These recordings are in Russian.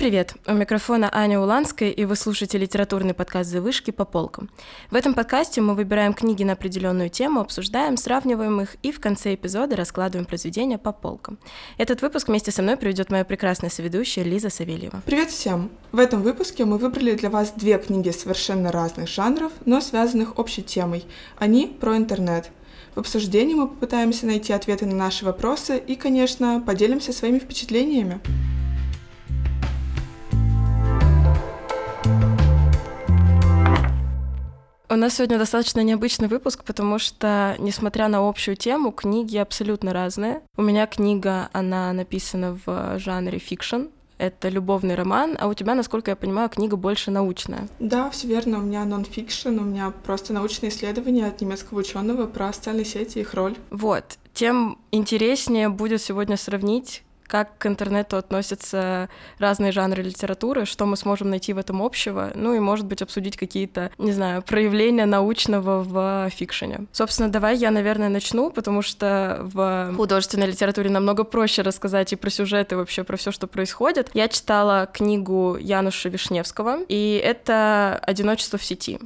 Привет! У микрофона Аня Уланская, и вы слушаете литературный подкаст «Завышки» по полкам. В этом подкасте мы выбираем книги на определенную тему, обсуждаем, сравниваем их и в конце эпизода раскладываем произведения по полкам. Этот выпуск вместе со мной проведет моя прекрасная соведущая Лиза Савельева. Привет всем! В этом выпуске мы выбрали для вас две книги совершенно разных жанров, но связанных общей темой. Они про интернет. В обсуждении мы попытаемся найти ответы на наши вопросы и, конечно, поделимся своими впечатлениями. У нас сегодня достаточно необычный выпуск, потому что, несмотря на общую тему, книги абсолютно разные. У меня книга, она написана в жанре fiction, это любовный роман, а у тебя, насколько я понимаю, книга больше научная. Да, все верно, у меня нон-фикшн, у меня просто научные исследования от немецкого ученого про социальные сети и их роль. Вот, тем интереснее будет сегодня сравнить как к интернету относятся разные жанры литературы, что мы сможем найти в этом общего, ну и, может быть, обсудить какие-то, не знаю, проявления научного в фикшене. Собственно, давай я, наверное, начну, потому что в художественной литературе намного проще рассказать и про сюжеты, и вообще про все, что происходит. Я читала книгу Януша Вишневского, и это «Одиночество в сети».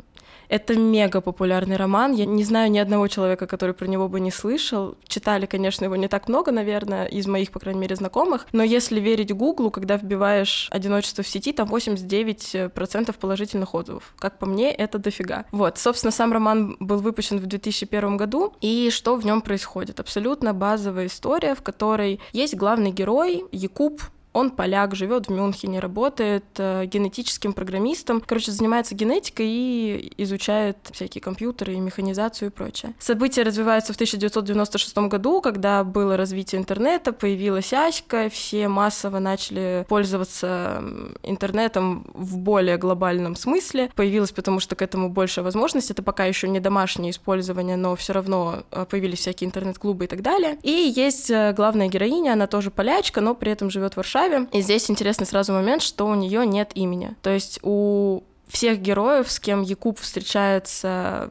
Это мега популярный роман. Я не знаю ни одного человека, который про него бы не слышал. Читали, конечно, его не так много, наверное, из моих, по крайней мере, знакомых. Но если верить Гуглу, когда вбиваешь одиночество в сети, там 89% положительных отзывов. Как по мне, это дофига. Вот, собственно, сам роман был выпущен в 2001 году. И что в нем происходит? Абсолютно базовая история, в которой есть главный герой Якуб, он поляк, живет в Мюнхене, работает э, генетическим программистом. Короче, занимается генетикой и изучает всякие компьютеры и механизацию и прочее. События развиваются в 1996 году, когда было развитие интернета, появилась Аська, все массово начали пользоваться интернетом в более глобальном смысле. Появилось, потому что к этому больше возможностей. Это пока еще не домашнее использование, но все равно э, появились всякие интернет-клубы и так далее. И есть э, главная героиня, она тоже полячка, но при этом живет в Варшаве составе. И здесь интересный сразу момент, что у нее нет имени. То есть у всех героев, с кем Якуб встречается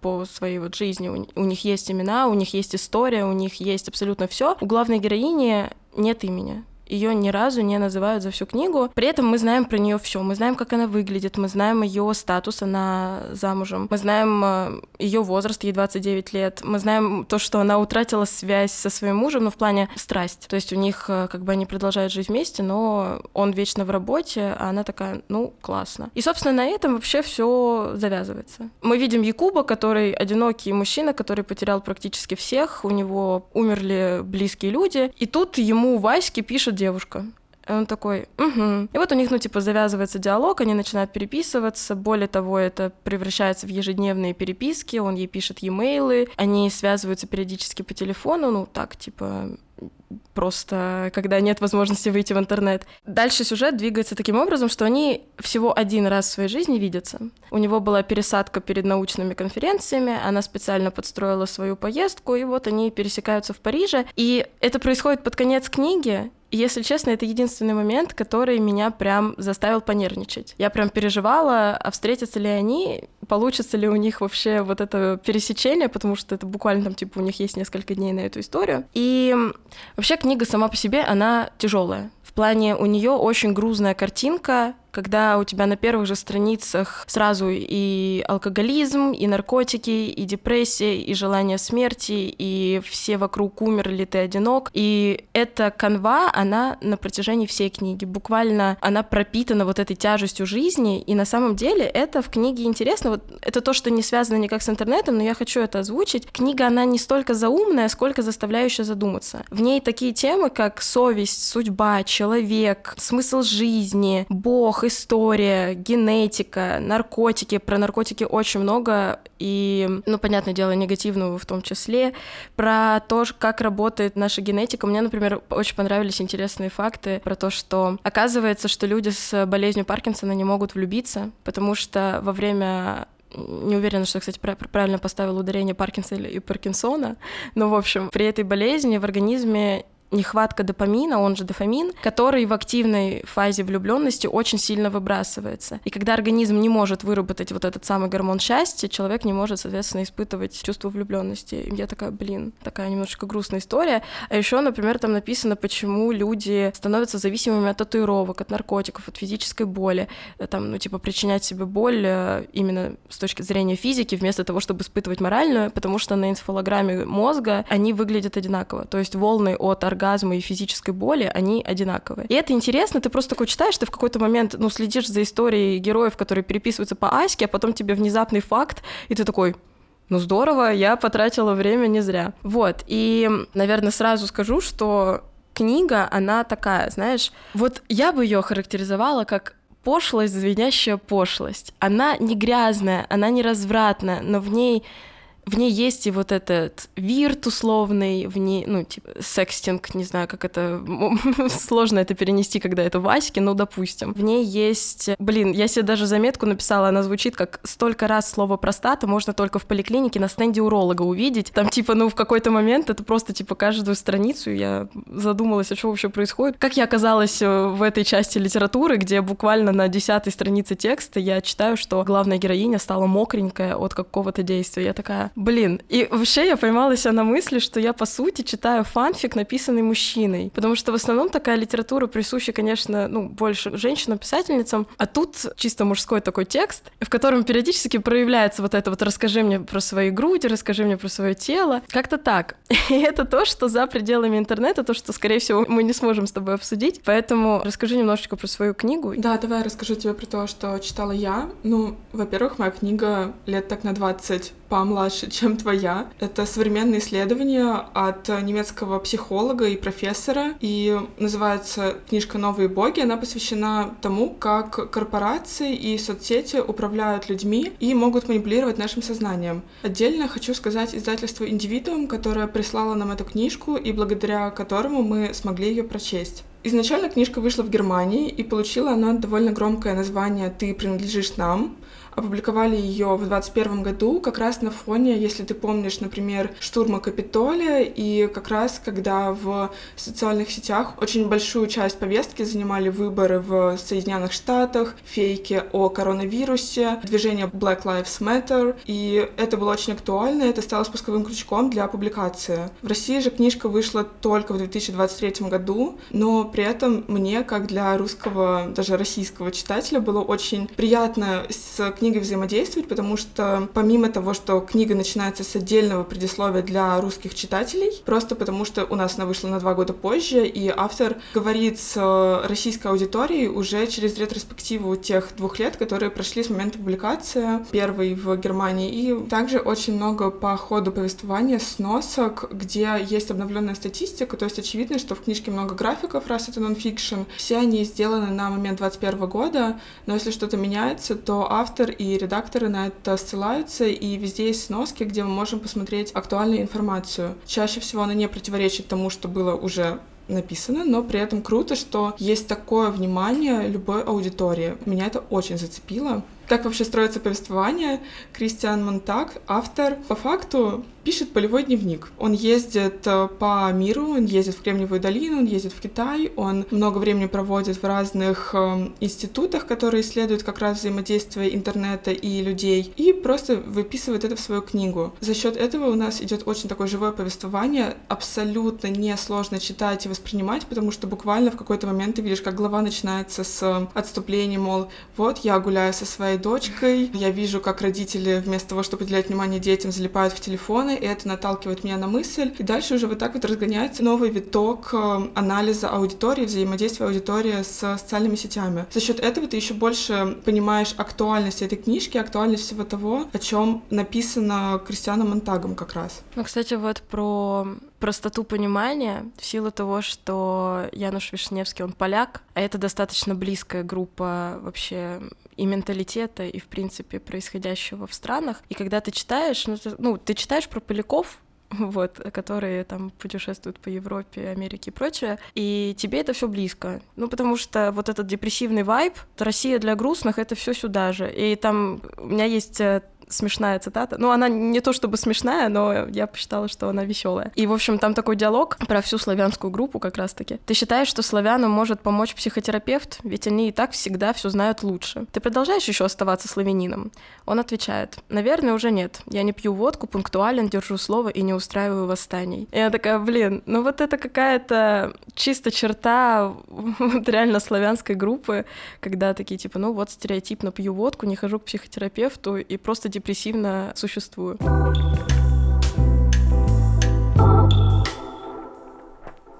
по своей вот жизни, у, у них есть имена, у них есть история, у них есть абсолютно все. У главной героини нет имени ее ни разу не называют за всю книгу. При этом мы знаем про нее все. Мы знаем, как она выглядит, мы знаем ее статус, она замужем. Мы знаем э, ее возраст, ей 29 лет. Мы знаем то, что она утратила связь со своим мужем, но в плане страсть. То есть у них э, как бы они продолжают жить вместе, но он вечно в работе, а она такая, ну, классно. И, собственно, на этом вообще все завязывается. Мы видим Якуба, который одинокий мужчина, который потерял практически всех, у него умерли близкие люди, и тут ему Ваське пишет девушка. И он такой, угу. И вот у них, ну, типа, завязывается диалог, они начинают переписываться. Более того, это превращается в ежедневные переписки, он ей пишет e-mail, они связываются периодически по телефону, ну, так, типа, просто когда нет возможности выйти в интернет. Дальше сюжет двигается таким образом, что они всего один раз в своей жизни видятся. У него была пересадка перед научными конференциями, она специально подстроила свою поездку, и вот они пересекаются в Париже. И это происходит под конец книги, если честно, это единственный момент, который меня прям заставил понервничать. Я прям переживала, а встретятся ли они, получится ли у них вообще вот это пересечение, потому что это буквально там, типа, у них есть несколько дней на эту историю. И вообще книга сама по себе, она тяжелая. В плане у нее очень грузная картинка, когда у тебя на первых же страницах сразу и алкоголизм, и наркотики, и депрессия, и желание смерти, и все вокруг умерли, ты одинок. И эта канва, она на протяжении всей книги. Буквально она пропитана вот этой тяжестью жизни, и на самом деле это в книге интересно. Вот это то, что не связано никак с интернетом, но я хочу это озвучить. Книга, она не столько заумная, сколько заставляющая задуматься. В ней такие темы, как совесть, судьба, человек, смысл жизни, Бог, история, генетика, наркотики. Про наркотики очень много, и, ну, понятное дело, негативного в том числе. Про то, как работает наша генетика. Мне, например, очень понравились интересные факты про то, что оказывается, что люди с болезнью Паркинсона не могут влюбиться, потому что во время не уверена, что, кстати, правильно поставил ударение Паркинсона и Паркинсона, но, в общем, при этой болезни в организме нехватка допамина, он же дофамин, который в активной фазе влюбленности очень сильно выбрасывается. И когда организм не может выработать вот этот самый гормон счастья, человек не может, соответственно, испытывать чувство влюбленности. И я такая, блин, такая немножечко грустная история. А еще, например, там написано, почему люди становятся зависимыми от татуировок, от наркотиков, от физической боли. Э, там, ну, типа, причинять себе боль э, именно с точки зрения физики, вместо того, чтобы испытывать моральную, потому что на энцефалограмме мозга они выглядят одинаково. То есть волны от оргазма и физической боли, они одинаковые. И это интересно, ты просто такой читаешь, ты в какой-то момент, ну, следишь за историей героев, которые переписываются по Аське, а потом тебе внезапный факт, и ты такой, ну здорово, я потратила время не зря. Вот, и, наверное, сразу скажу, что книга, она такая, знаешь, вот я бы ее характеризовала как пошлость, звенящая пошлость. Она не грязная, она не развратная, но в ней в ней есть и вот этот вирт условный, в ней, ну, типа, секстинг, не знаю, как это, сложно это перенести, когда это Ваське, но допустим. В ней есть, блин, я себе даже заметку написала, она звучит как «столько раз слово простата можно только в поликлинике на стенде уролога увидеть». Там, типа, ну, в какой-то момент это просто, типа, каждую страницу я задумалась, а что вообще происходит. Как я оказалась э, в этой части литературы, где буквально на десятой странице текста я читаю, что главная героиня стала мокренькая от какого-то действия. Я такая, Блин, и вообще я поймалась на мысли, что я, по сути, читаю фанфик, написанный мужчиной. Потому что в основном такая литература присуща, конечно, ну, больше женщинам-писательницам, а тут чисто мужской такой текст, в котором периодически проявляется вот это вот «расскажи мне про свои груди, расскажи мне про свое тело». Как-то так. И это то, что за пределами интернета, то, что, скорее всего, мы не сможем с тобой обсудить. Поэтому расскажи немножечко про свою книгу. Да, давай расскажу тебе про то, что читала я. Ну, во-первых, моя книга лет так на 20 помладше, чем твоя. Это современное исследование от немецкого психолога и профессора, и называется книжка «Новые боги». Она посвящена тому, как корпорации и соцсети управляют людьми и могут манипулировать нашим сознанием. Отдельно хочу сказать издательству «Индивидуум», которое прислало нам эту книжку и благодаря которому мы смогли ее прочесть. Изначально книжка вышла в Германии, и получила она довольно громкое название «Ты принадлежишь нам», опубликовали ее в 2021 году, как раз на фоне, если ты помнишь, например, штурма Капитолия, и как раз когда в социальных сетях очень большую часть повестки занимали выборы в Соединенных Штатах, фейки о коронавирусе, движение Black Lives Matter, и это было очень актуально, это стало спусковым крючком для публикации. В России же книжка вышла только в 2023 году, но при этом мне, как для русского, даже российского читателя, было очень приятно с книгой книгой взаимодействовать, потому что помимо того, что книга начинается с отдельного предисловия для русских читателей, просто потому что у нас она вышла на два года позже, и автор говорит с российской аудиторией уже через ретроспективу тех двух лет, которые прошли с момента публикации, первой в Германии, и также очень много по ходу повествования сносок, где есть обновленная статистика, то есть очевидно, что в книжке много графиков, раз это нонфикшн, все они сделаны на момент 21 года, но если что-то меняется, то автор и редакторы на это ссылаются, и везде есть сноски, где мы можем посмотреть актуальную информацию. Чаще всего она не противоречит тому, что было уже написано, но при этом круто, что есть такое внимание любой аудитории. Меня это очень зацепило. Как вообще строится повествование? Кристиан Монтак, автор, по факту пишет полевой дневник. Он ездит э, по миру, он ездит в Кремниевую долину, он ездит в Китай, он много времени проводит в разных э, институтах, которые исследуют как раз взаимодействие интернета и людей, и просто выписывает это в свою книгу. За счет этого у нас идет очень такое живое повествование, абсолютно несложно читать и воспринимать, потому что буквально в какой-то момент ты видишь, как глава начинается с отступления, мол, вот я гуляю со своей дочкой, я вижу, как родители вместо того, чтобы уделять внимание детям, залипают в телефоны, и это наталкивает меня на мысль. И дальше уже вот так вот разгоняется новый виток э, анализа аудитории, взаимодействия аудитории с социальными сетями. За счет этого ты еще больше понимаешь актуальность этой книжки, актуальность всего того, о чем написано Кристианом Монтагом как раз. Ну, кстати, вот про простоту понимания в силу того, что Януш Вишневский, он поляк, а это достаточно близкая группа вообще и менталитета, и, в принципе, происходящего в странах. И когда ты читаешь, ну, ты, ну, ты читаешь про поляков, вот, которые там путешествуют по Европе, Америке и прочее, и тебе это все близко. Ну, потому что вот этот депрессивный вайб, Россия для грустных, это все сюда же. И там у меня есть э, смешная цитата. Ну, она не то чтобы смешная, но я посчитала, что она веселая. И, в общем, там такой диалог про всю славянскую группу как раз-таки. Ты считаешь, что славянам может помочь психотерапевт? Ведь они и так всегда все знают лучше. Ты продолжаешь еще оставаться славянином? Он отвечает, наверное, уже нет. Я не пью водку, пунктуален, держу слово и не устраиваю восстаний. И я такая, блин, ну вот это какая-то чисто черта вот реально славянской группы, когда такие типа, ну вот стереотипно пью водку, не хожу к психотерапевту и просто депрессивно существую.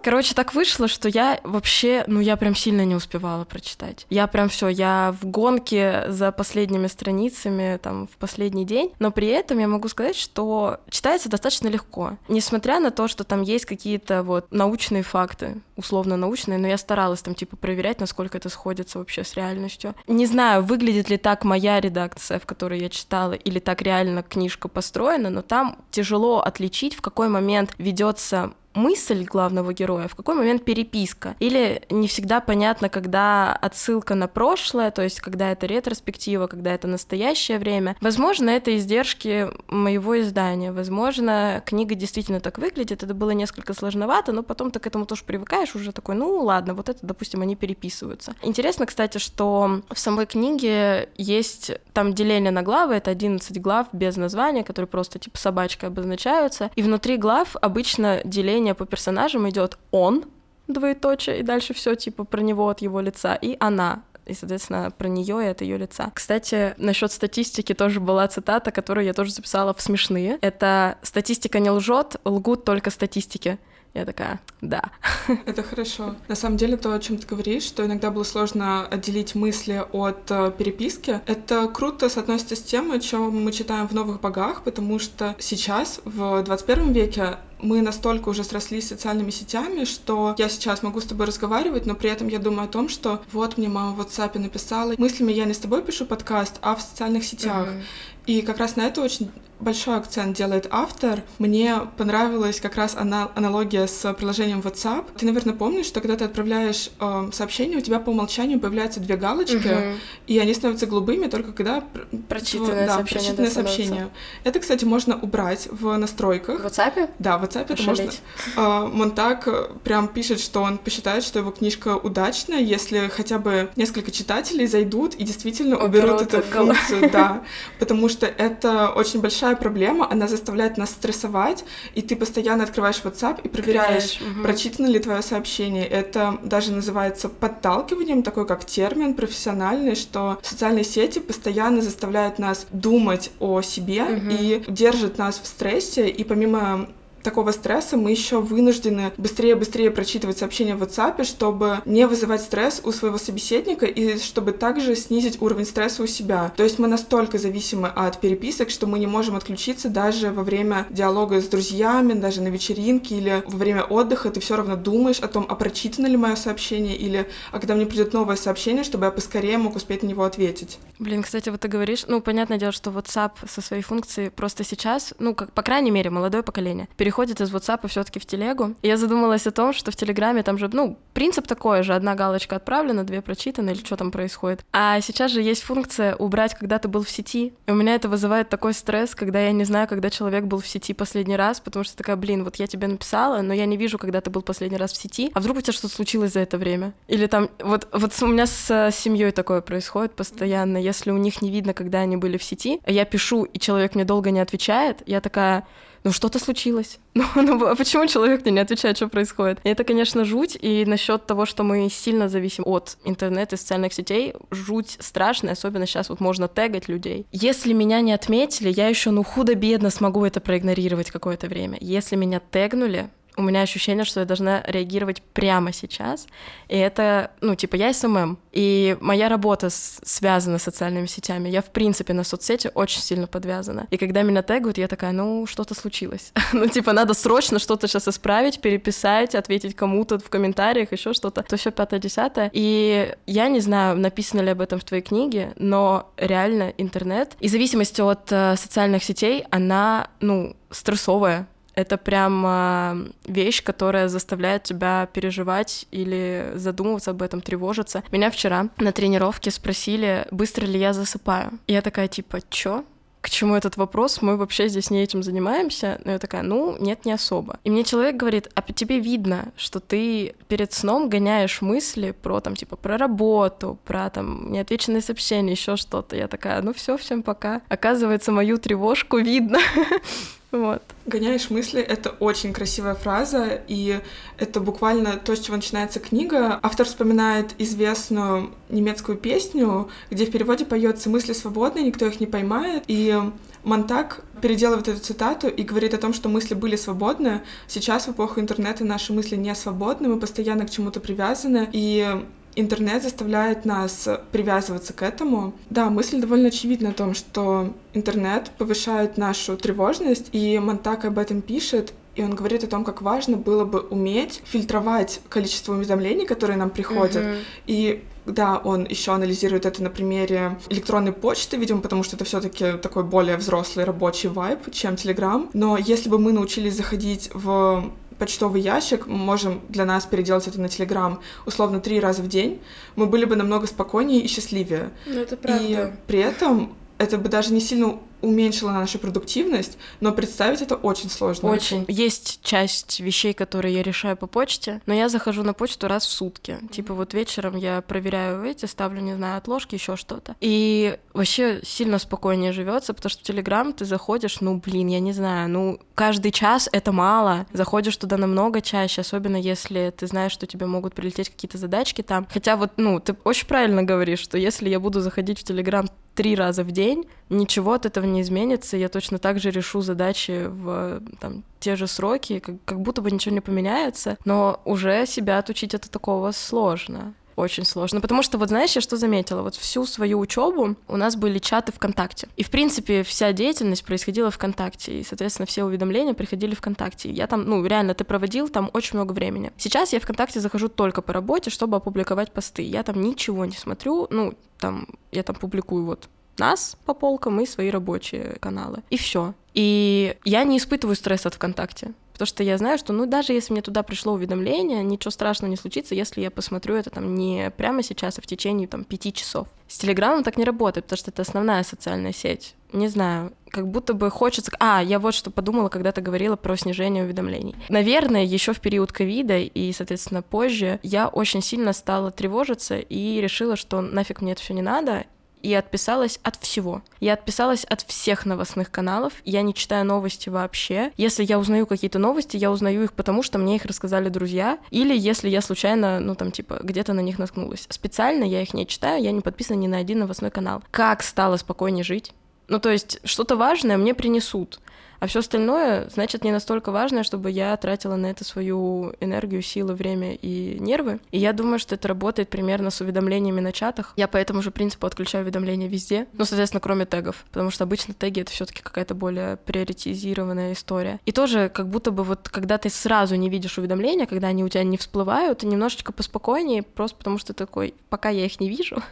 Короче, так вышло, что я вообще, ну я прям сильно не успевала прочитать. Я прям все, я в гонке за последними страницами там в последний день, но при этом я могу сказать, что читается достаточно легко. Несмотря на то, что там есть какие-то вот научные факты, условно научные, но я старалась там типа проверять, насколько это сходится вообще с реальностью. Не знаю, выглядит ли так моя редакция, в которой я читала, или так реально книжка построена, но там тяжело отличить, в какой момент ведется мысль главного героя, в какой момент переписка. Или не всегда понятно, когда отсылка на прошлое, то есть когда это ретроспектива, когда это настоящее время. Возможно, это издержки моего издания. Возможно, книга действительно так выглядит. Это было несколько сложновато, но потом ты к этому тоже привыкаешь, уже такой, ну ладно, вот это, допустим, они переписываются. Интересно, кстати, что в самой книге есть там деление на главы, это 11 глав без названия, которые просто типа собачкой обозначаются. И внутри глав обычно деление движение по персонажам идет он, двоеточие, и дальше все типа про него от его лица, и она, и, соответственно, про нее и от ее лица. Кстати, насчет статистики тоже была цитата, которую я тоже записала в смешные. Это статистика не лжет, лгут только статистики. Я такая, да. Это хорошо. На самом деле, то, о чем ты говоришь, что иногда было сложно отделить мысли от э, переписки, это круто соотносится с тем, о чем мы читаем в «Новых богах», потому что сейчас, в 21 веке, мы настолько уже срослись социальными сетями, что я сейчас могу с тобой разговаривать, но при этом я думаю о том, что вот мне мама в WhatsApp написала, мыслями я не с тобой пишу подкаст, а в социальных сетях. Uh-huh. И как раз на это очень большой акцент делает автор. Мне понравилась как раз ана- аналогия с приложением WhatsApp. Ты, наверное, помнишь, что когда ты отправляешь э, сообщение, у тебя по умолчанию появляются две галочки, uh-huh. и они становятся голубыми только когда прочитанное да, сообщение. Прочитанное сообщение. Это, кстати, можно убрать в настройках. В WhatsApp? Да, в WhatsApp это можно. Э, Монтак прям пишет, что он посчитает, что его книжка удачная, если хотя бы несколько читателей зайдут и действительно уберут, уберут эту функцию, да, потому что это очень большая большая проблема, она заставляет нас стрессовать, и ты постоянно открываешь WhatsApp и проверяешь, угу. прочитано ли твое сообщение. Это даже называется подталкиванием, такой как термин профессиональный, что социальные сети постоянно заставляют нас думать о себе угу. и держат нас в стрессе, и помимо такого стресса мы еще вынуждены быстрее-быстрее прочитывать сообщения в WhatsApp, чтобы не вызывать стресс у своего собеседника и чтобы также снизить уровень стресса у себя. То есть мы настолько зависимы от переписок, что мы не можем отключиться даже во время диалога с друзьями, даже на вечеринке или во время отдыха. Ты все равно думаешь о том, а прочитано ли мое сообщение или а когда мне придет новое сообщение, чтобы я поскорее мог успеть на него ответить. Блин, кстати, вот ты говоришь, ну, понятное дело, что WhatsApp со своей функцией просто сейчас, ну, как, по крайней мере, молодое поколение, переходит переходит из WhatsApp все-таки в телегу. И я задумалась о том, что в Телеграме там же, ну, принцип такой же, одна галочка отправлена, две прочитаны, или что там происходит. А сейчас же есть функция убрать, когда ты был в сети. И у меня это вызывает такой стресс, когда я не знаю, когда человек был в сети последний раз, потому что такая, блин, вот я тебе написала, но я не вижу, когда ты был последний раз в сети. А вдруг у тебя что-то случилось за это время? Или там, вот, вот у меня с семьей такое происходит постоянно. Если у них не видно, когда они были в сети, я пишу, и человек мне долго не отвечает, я такая, ну что-то случилось. Ну, ну а почему человек мне не отвечает, что происходит? И это, конечно, жуть. И насчет того, что мы сильно зависим от интернета и социальных сетей, жуть страшная, особенно сейчас вот можно тегать людей. Если меня не отметили, я еще ну худо-бедно смогу это проигнорировать какое-то время. Если меня тегнули, у меня ощущение, что я должна реагировать прямо сейчас. И это, ну, типа, я СММ, и моя работа с, связана с социальными сетями. Я, в принципе, на соцсети очень сильно подвязана. И когда меня тегают, я такая, ну, что-то случилось. ну, типа, надо срочно что-то сейчас исправить, переписать, ответить кому-то в комментариях, еще что-то. То все пятое-десятое. И я не знаю, написано ли об этом в твоей книге, но реально интернет, и в зависимости от э, социальных сетей, она, ну, стрессовая это прям э, вещь, которая заставляет тебя переживать или задумываться об этом, тревожиться. Меня вчера на тренировке спросили, быстро ли я засыпаю. Я такая типа, чё? к чему этот вопрос, мы вообще здесь не этим занимаемся. Но я такая, ну, нет, не особо. И мне человек говорит, а по тебе видно, что ты перед сном гоняешь мысли про там, типа, про работу, про там неотвеченные сообщения, еще что-то. Я такая, ну все, всем пока. Оказывается, мою тревожку видно. Вот. Гоняешь мысли — это очень красивая фраза, и это буквально то, с чего начинается книга. Автор вспоминает известную немецкую песню, где в переводе поется «Мысли свободны, никто их не поймает», и Монтак переделывает эту цитату и говорит о том, что мысли были свободны. Сейчас в эпоху интернета наши мысли не свободны, мы постоянно к чему-то привязаны, и интернет заставляет нас привязываться к этому. Да, мысль довольно очевидна о том, что интернет повышает нашу тревожность, и Монтак об этом пишет, и он говорит о том, как важно было бы уметь фильтровать количество уведомлений, которые нам приходят. Mm-hmm. И да, он еще анализирует это на примере электронной почты, видимо, потому что это все-таки такой более взрослый рабочий вайб, чем Telegram. Но если бы мы научились заходить в почтовый ящик, мы можем для нас переделать это на Телеграм условно три раза в день, мы были бы намного спокойнее и счастливее. Ну, это правда. И при этом это бы даже не сильно уменьшила нашу продуктивность, но представить это очень сложно. Очень. Есть часть вещей, которые я решаю по почте, но я захожу на почту раз в сутки. Mm-hmm. Типа вот вечером я проверяю эти, ставлю, не знаю, отложки, еще что-то. И вообще сильно спокойнее живется, потому что в Телеграм ты заходишь, ну, блин, я не знаю, ну, каждый час это мало. Заходишь туда намного чаще, особенно если ты знаешь, что тебе могут прилететь какие-то задачки там. Хотя вот, ну, ты очень правильно говоришь, что если я буду заходить в Телеграм три раза в день, ничего от этого не изменится, я точно так же решу задачи в там, те же сроки, как, как будто бы ничего не поменяется, но уже себя отучить от такого сложно очень сложно. Потому что, вот знаешь, я что заметила? Вот всю свою учебу у нас были чаты ВКонтакте. И, в принципе, вся деятельность происходила ВКонтакте. И, соответственно, все уведомления приходили ВКонтакте. Я там, ну, реально, ты проводил там очень много времени. Сейчас я ВКонтакте захожу только по работе, чтобы опубликовать посты. Я там ничего не смотрю, ну, там, я там публикую вот нас по полкам и свои рабочие каналы. И все. И я не испытываю стресс от ВКонтакте. Потому что я знаю, что, ну, даже если мне туда пришло уведомление, ничего страшного не случится, если я посмотрю это там не прямо сейчас, а в течение там пяти часов. С Телеграмом так не работает, потому что это основная социальная сеть. Не знаю, как будто бы хочется... А, я вот что подумала, когда ты говорила про снижение уведомлений. Наверное, еще в период ковида и, соответственно, позже я очень сильно стала тревожиться и решила, что нафиг мне это все не надо, и отписалась от всего. Я отписалась от всех новостных каналов, я не читаю новости вообще. Если я узнаю какие-то новости, я узнаю их потому, что мне их рассказали друзья, или если я случайно, ну там типа, где-то на них наткнулась. Специально я их не читаю, я не подписана ни на один новостной канал. Как стало спокойнее жить? Ну, то есть, что-то важное мне принесут. А все остальное, значит, не настолько важно, чтобы я тратила на это свою энергию, силы, время и нервы. И я думаю, что это работает примерно с уведомлениями на чатах. Я по этому же принципу отключаю уведомления везде. Ну, соответственно, кроме тегов. Потому что обычно теги — это все таки какая-то более приоритизированная история. И тоже как будто бы вот когда ты сразу не видишь уведомления, когда они у тебя не всплывают, ты немножечко поспокойнее, просто потому что такой, пока я их не вижу,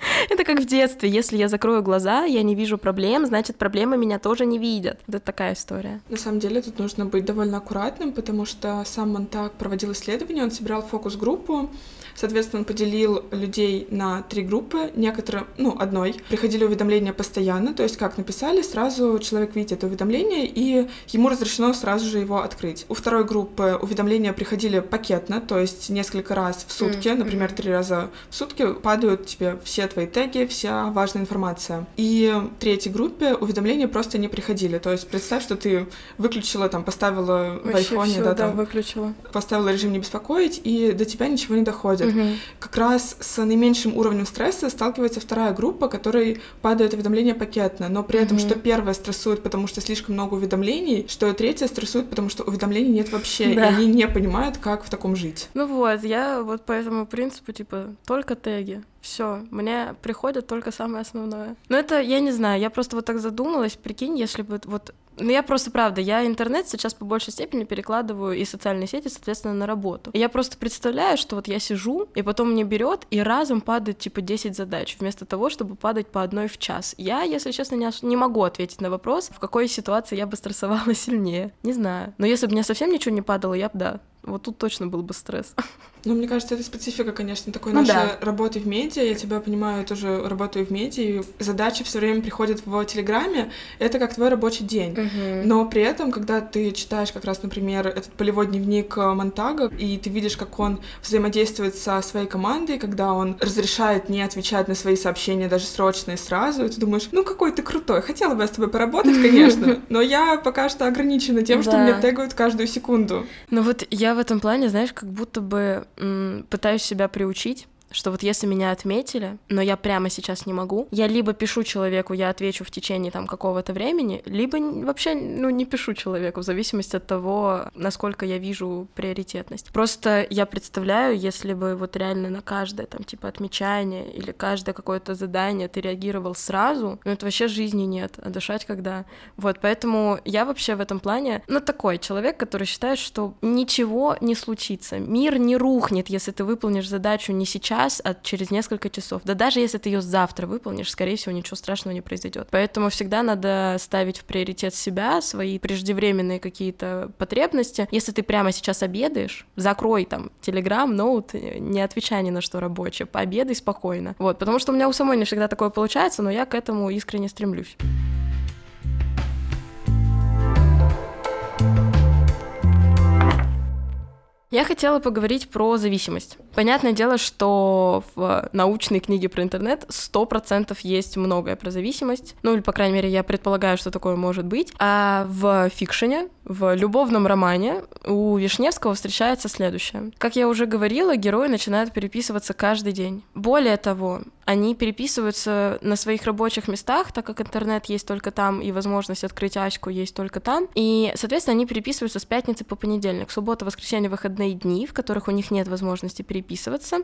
Это как в детстве. Если я закрою глаза, я не вижу проблем, значит, проблемы меня тоже не видят. Это такая история. На самом деле тут нужно быть довольно аккуратным, потому что сам Монтак проводил исследование, он собирал фокус-группу, Соответственно, он поделил людей на три группы. Некоторые, ну, одной, приходили уведомления постоянно, то есть как написали, сразу человек видит это уведомление, и ему разрешено сразу же его открыть. У второй группы уведомления приходили пакетно, то есть несколько раз в сутки, mm-hmm. например, три раза в сутки падают тебе все твои теги, вся важная информация. И третьей группе уведомления просто не приходили. То есть представь, что ты выключила, там, поставила Вообще в айфоне, всё, да, да, там, выключила. поставила режим не беспокоить, и до тебя ничего не доходит. Угу. Как раз с наименьшим уровнем стресса сталкивается вторая группа, которой падают уведомления пакетно, но при этом, угу. что первая стрессует, потому что слишком много уведомлений, что третья стрессует, потому что уведомлений нет вообще, да. и они не понимают, как в таком жить. Ну вот, я вот по этому принципу, типа, только теги. Все, мне приходит только самое основное. Но это, я не знаю, я просто вот так задумалась, прикинь, если бы вот ну, я просто, правда, я интернет сейчас по большей степени перекладываю и социальные сети, соответственно, на работу. И я просто представляю, что вот я сижу, и потом мне берет и разом падает, типа, 10 задач, вместо того, чтобы падать по одной в час. Я, если честно, не, не могу ответить на вопрос, в какой ситуации я бы стрессовала сильнее. Не знаю. Но если бы мне совсем ничего не падало, я бы, да, Вот тут точно был бы стресс. Ну, мне кажется, это специфика, конечно, такой ну, нашей да. работы в медиа. Я тебя понимаю, я тоже работаю в медиа, и задачи все время приходят в Телеграме. Это как твой рабочий день. Угу. Но при этом, когда ты читаешь как раз, например, этот полевой дневник э, Монтага, и ты видишь, как он взаимодействует со своей командой, когда он разрешает не отвечать на свои сообщения даже срочные сразу, и ты думаешь, ну какой ты крутой, хотела бы я с тобой поработать, конечно, но я пока что ограничена тем, что мне тегают каждую секунду. Ну вот я в этом плане, знаешь, как будто бы пытаюсь себя приучить что вот если меня отметили, но я прямо сейчас не могу, я либо пишу человеку, я отвечу в течение там какого-то времени, либо вообще, ну, не пишу человеку, в зависимости от того, насколько я вижу приоритетность. Просто я представляю, если бы вот реально на каждое там типа отмечание или каждое какое-то задание ты реагировал сразу, ну, это вообще жизни нет, а дышать когда. Вот, поэтому я вообще в этом плане, ну, такой человек, который считает, что ничего не случится, мир не рухнет, если ты выполнишь задачу не сейчас, час, а через несколько часов. Да даже если ты ее завтра выполнишь, скорее всего, ничего страшного не произойдет. Поэтому всегда надо ставить в приоритет себя, свои преждевременные какие-то потребности. Если ты прямо сейчас обедаешь, закрой там телеграм, ноут, не отвечай ни на что рабочее, пообедай спокойно. Вот, потому что у меня у самой не всегда такое получается, но я к этому искренне стремлюсь. Я хотела поговорить про зависимость. Понятное дело, что в научной книге про интернет 100% есть многое про зависимость. Ну, или, по крайней мере, я предполагаю, что такое может быть. А в фикшене, в любовном романе у Вишневского встречается следующее. Как я уже говорила, герои начинают переписываться каждый день. Более того, они переписываются на своих рабочих местах, так как интернет есть только там, и возможность открыть Аську есть только там. И, соответственно, они переписываются с пятницы по понедельник. Суббота, воскресенье, выходные дни, в которых у них нет возможности переписываться.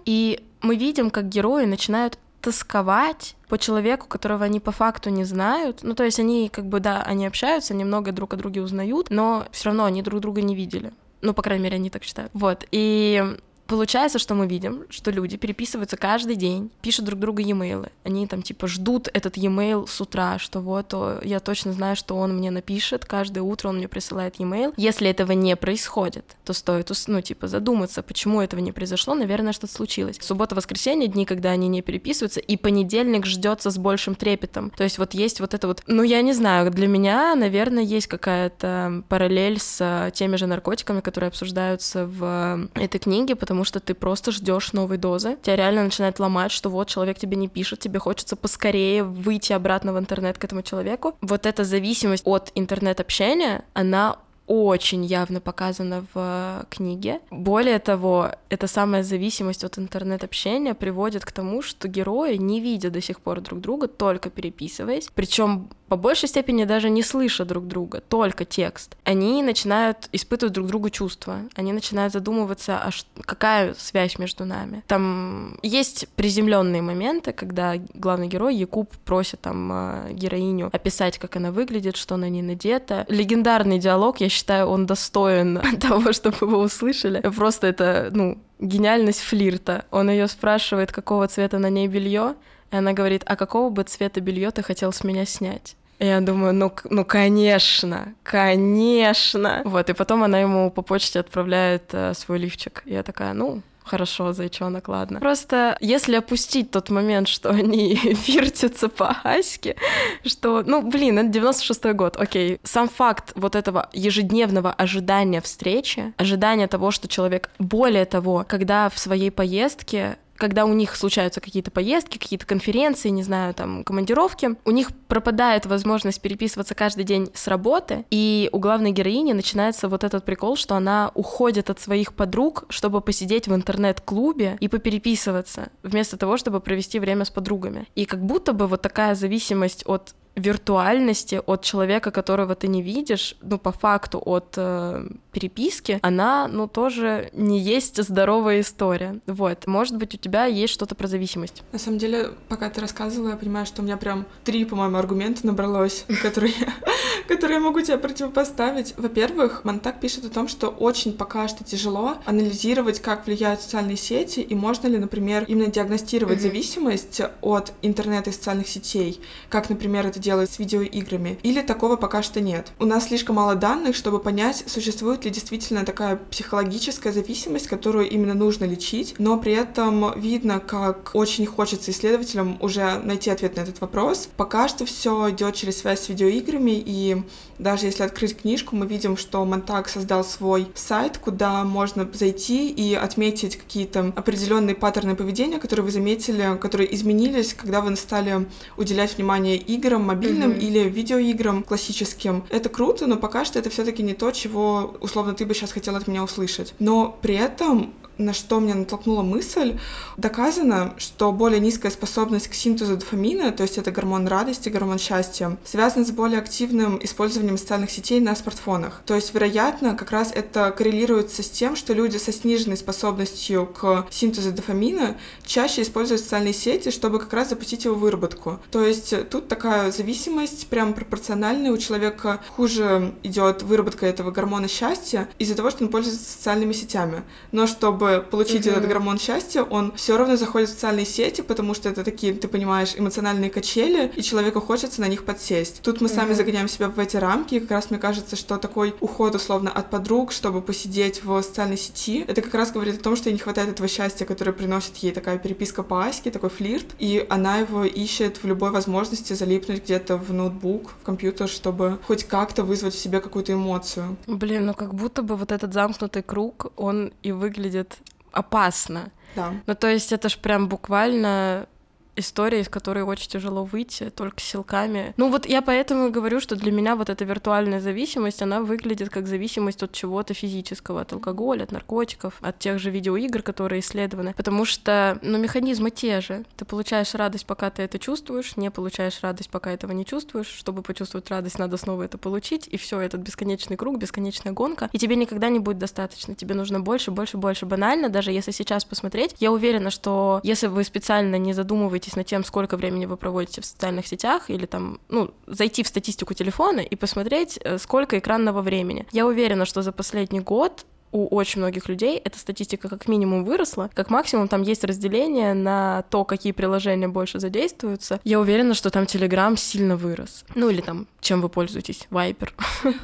И мы видим, как герои начинают тосковать по человеку, которого они по факту не знают. Ну, то есть они, как бы, да, они общаются, немного друг о друге узнают, но все равно они друг друга не видели. Ну, по крайней мере, они так считают. Вот. И Получается, что мы видим, что люди переписываются каждый день, пишут друг другу e-mail. Они там типа ждут этот e-mail с утра, что вот я точно знаю, что он мне напишет, каждое утро он мне присылает e-mail. Если этого не происходит, то стоит, ну, типа, задуматься, почему этого не произошло, наверное, что-то случилось. Суббота-воскресенье, дни, когда они не переписываются, и понедельник ждется с большим трепетом. То есть вот есть вот это вот, ну, я не знаю, для меня, наверное, есть какая-то параллель с теми же наркотиками, которые обсуждаются в этой книге, потому потому что ты просто ждешь новой дозы. Тебя реально начинает ломать, что вот человек тебе не пишет, тебе хочется поскорее выйти обратно в интернет к этому человеку. Вот эта зависимость от интернет-общения, она очень явно показана в э, книге. Более того, эта самая зависимость от интернет-общения приводит к тому, что герои не видят до сих пор друг друга, только переписываясь. Причем по большей степени даже не слыша друг друга, только текст. Они начинают испытывать друг другу чувства. Они начинают задумываться, а какая связь между нами. Там есть приземленные моменты, когда главный герой Якуб просит там э, героиню описать, как она выглядит, что на ней надето. Легендарный диалог, я считаю, он достоин того, чтобы его услышали. Просто это, ну, гениальность флирта. Он ее спрашивает, какого цвета на ней белье, и она говорит, а какого бы цвета белье ты хотел с меня снять? И я думаю, ну, ну, конечно, конечно. Вот, и потом она ему по почте отправляет э, свой лифчик. И я такая, ну, Хорошо, зайчонок, ладно. Просто если опустить тот момент, что они вертятся по Аське, что, ну, блин, это 96-й год, окей. Сам факт вот этого ежедневного ожидания встречи, ожидания того, что человек... Более того, когда в своей поездке когда у них случаются какие-то поездки, какие-то конференции, не знаю, там, командировки, у них пропадает возможность переписываться каждый день с работы, и у главной героини начинается вот этот прикол, что она уходит от своих подруг, чтобы посидеть в интернет-клубе и попереписываться, вместо того, чтобы провести время с подругами. И как будто бы вот такая зависимость от виртуальности от человека, которого ты не видишь, ну, по факту от э, переписки, она, ну, тоже не есть здоровая история. Вот. Может быть, у тебя есть что-то про зависимость. На самом деле, пока ты рассказывала, я понимаю, что у меня прям три, по-моему, аргумента набралось, которые я которые я могу тебе противопоставить. Во-первых, Монтак пишет о том, что очень пока что тяжело анализировать, как влияют социальные сети, и можно ли, например, именно диагностировать зависимость от интернета и социальных сетей, как, например, это делают с видеоиграми. Или такого пока что нет. У нас слишком мало данных, чтобы понять, существует ли действительно такая психологическая зависимость, которую именно нужно лечить, но при этом видно, как очень хочется исследователям уже найти ответ на этот вопрос. Пока что все идет через связь с видеоиграми, и даже если открыть книжку, мы видим, что Монтак создал свой сайт, куда можно зайти и отметить какие-то определенные паттерны поведения, которые вы заметили, которые изменились, когда вы стали уделять внимание играм, мобильным mm-hmm. или видеоиграм классическим. Это круто, но пока что это все-таки не то, чего условно ты бы сейчас хотел от меня услышать. Но при этом на что меня натолкнула мысль, доказано, что более низкая способность к синтезу дофамина, то есть это гормон радости, гормон счастья, связана с более активным использованием социальных сетей на смартфонах. То есть, вероятно, как раз это коррелируется с тем, что люди со сниженной способностью к синтезу дофамина чаще используют социальные сети, чтобы как раз запустить его выработку. То есть тут такая зависимость прям пропорциональная, у человека хуже идет выработка этого гормона счастья из-за того, что он пользуется социальными сетями. Но чтобы чтобы получить mm-hmm. этот гормон счастья, он все равно заходит в социальные сети, потому что это такие, ты понимаешь, эмоциональные качели, и человеку хочется на них подсесть. Тут мы mm-hmm. сами загоняем себя в эти рамки, и как раз мне кажется, что такой уход условно от подруг, чтобы посидеть в социальной сети, это как раз говорит о том, что ей не хватает этого счастья, которое приносит ей такая переписка по аське, такой флирт, и она его ищет в любой возможности залипнуть где-то в ноутбук, в компьютер, чтобы хоть как-то вызвать в себе какую-то эмоцию. Блин, ну как будто бы вот этот замкнутый круг, он и выглядит опасно. Да. Ну, то есть это ж прям буквально история, из которой очень тяжело выйти, только силками. Ну вот я поэтому и говорю, что для меня вот эта виртуальная зависимость, она выглядит как зависимость от чего-то физического, от алкоголя, от наркотиков, от тех же видеоигр, которые исследованы. Потому что, ну, механизмы те же. Ты получаешь радость, пока ты это чувствуешь, не получаешь радость, пока этого не чувствуешь. Чтобы почувствовать радость, надо снова это получить, и все этот бесконечный круг, бесконечная гонка. И тебе никогда не будет достаточно. Тебе нужно больше, больше, больше. Банально, даже если сейчас посмотреть, я уверена, что если вы специально не задумываетесь задумайтесь над тем, сколько времени вы проводите в социальных сетях, или там, ну, зайти в статистику телефона и посмотреть, э, сколько экранного времени. Я уверена, что за последний год у очень многих людей эта статистика как минимум выросла, как максимум там есть разделение на то, какие приложения больше задействуются. Я уверена, что там Telegram сильно вырос. Ну или там, чем вы пользуетесь, Viper.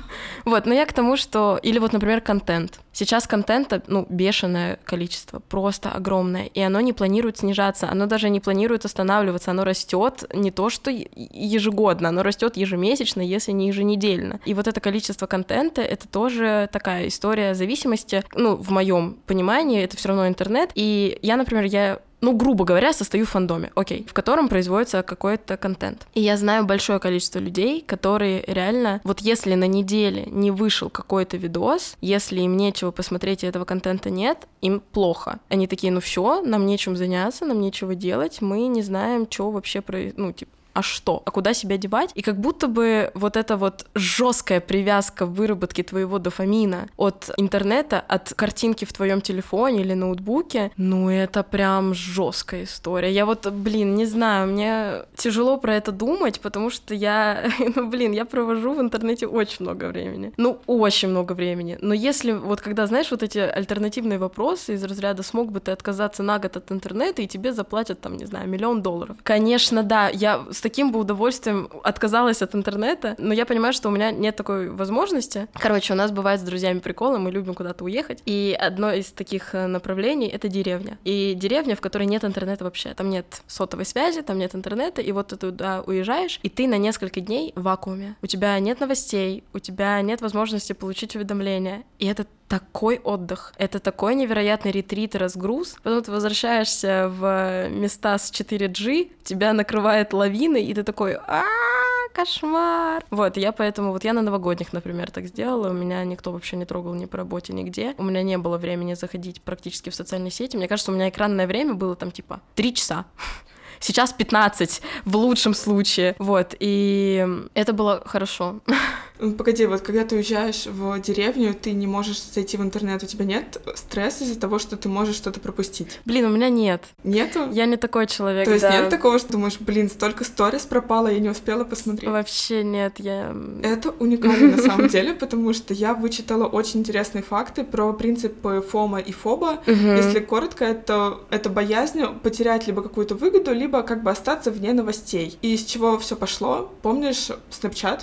вот, но я к тому, что... Или вот, например, контент. Сейчас контента, ну, бешеное количество, просто огромное, и оно не планирует снижаться, оно даже не планирует останавливаться, оно растет не то что ежегодно, оно растет ежемесячно, если не еженедельно. И вот это количество контента, это тоже такая история зависимости, ну, в моем понимании, это все равно интернет. И я, например, я ну, грубо говоря, состою в фандоме, окей, в котором производится какой-то контент. И я знаю большое количество людей, которые реально, вот если на неделе не вышел какой-то видос, если им нечего посмотреть и этого контента нет, им плохо. Они такие, ну все, нам нечем заняться, нам нечего делать, мы не знаем, что вообще, про... ну, типа, а что, а куда себя девать? И как будто бы вот эта вот жесткая привязка выработки твоего дофамина от интернета, от картинки в твоем телефоне или ноутбуке, ну это прям жесткая история. Я вот, блин, не знаю, мне тяжело про это думать, потому что я, ну блин, я провожу в интернете очень много времени. Ну, очень много времени. Но если вот когда, знаешь, вот эти альтернативные вопросы из разряда смог бы ты отказаться на год от интернета, и тебе заплатят там, не знаю, миллион долларов. Конечно, да, я таким бы удовольствием отказалась от интернета, но я понимаю, что у меня нет такой возможности. Короче, у нас бывает с друзьями приколы, мы любим куда-то уехать, и одно из таких э, направлений — это деревня. И деревня, в которой нет интернета вообще. Там нет сотовой связи, там нет интернета, и вот ты туда уезжаешь, и ты на несколько дней в вакууме. У тебя нет новостей, у тебя нет возможности получить уведомления, и это такой отдых. Это такой невероятный ретрит и разгруз. Потом ты возвращаешься в места с 4G, тебя накрывает лавины, и ты такой а кошмар. Вот, я поэтому, вот я на новогодних, например, так сделала, у меня никто вообще не трогал ни по работе, нигде. У меня не было времени заходить практически в социальные сети. Мне кажется, у меня экранное время было там типа 3 часа сейчас 15 в лучшем случае. Вот, и это было хорошо. Погоди, вот когда ты уезжаешь в деревню, ты не можешь зайти в интернет, у тебя нет стресса из-за того, что ты можешь что-то пропустить? Блин, у меня нет. Нету? Я не такой человек, То есть да. нет такого, что думаешь, блин, столько сторис пропало, я не успела посмотреть? Вообще нет, я... Это уникально на самом деле, потому что я вычитала очень интересные факты про принципы ФОМа и ФОБа. Если коротко, это, это боязнь потерять либо какую-то выгоду, либо как бы остаться вне новостей. И из чего все пошло? Помнишь Snapchat?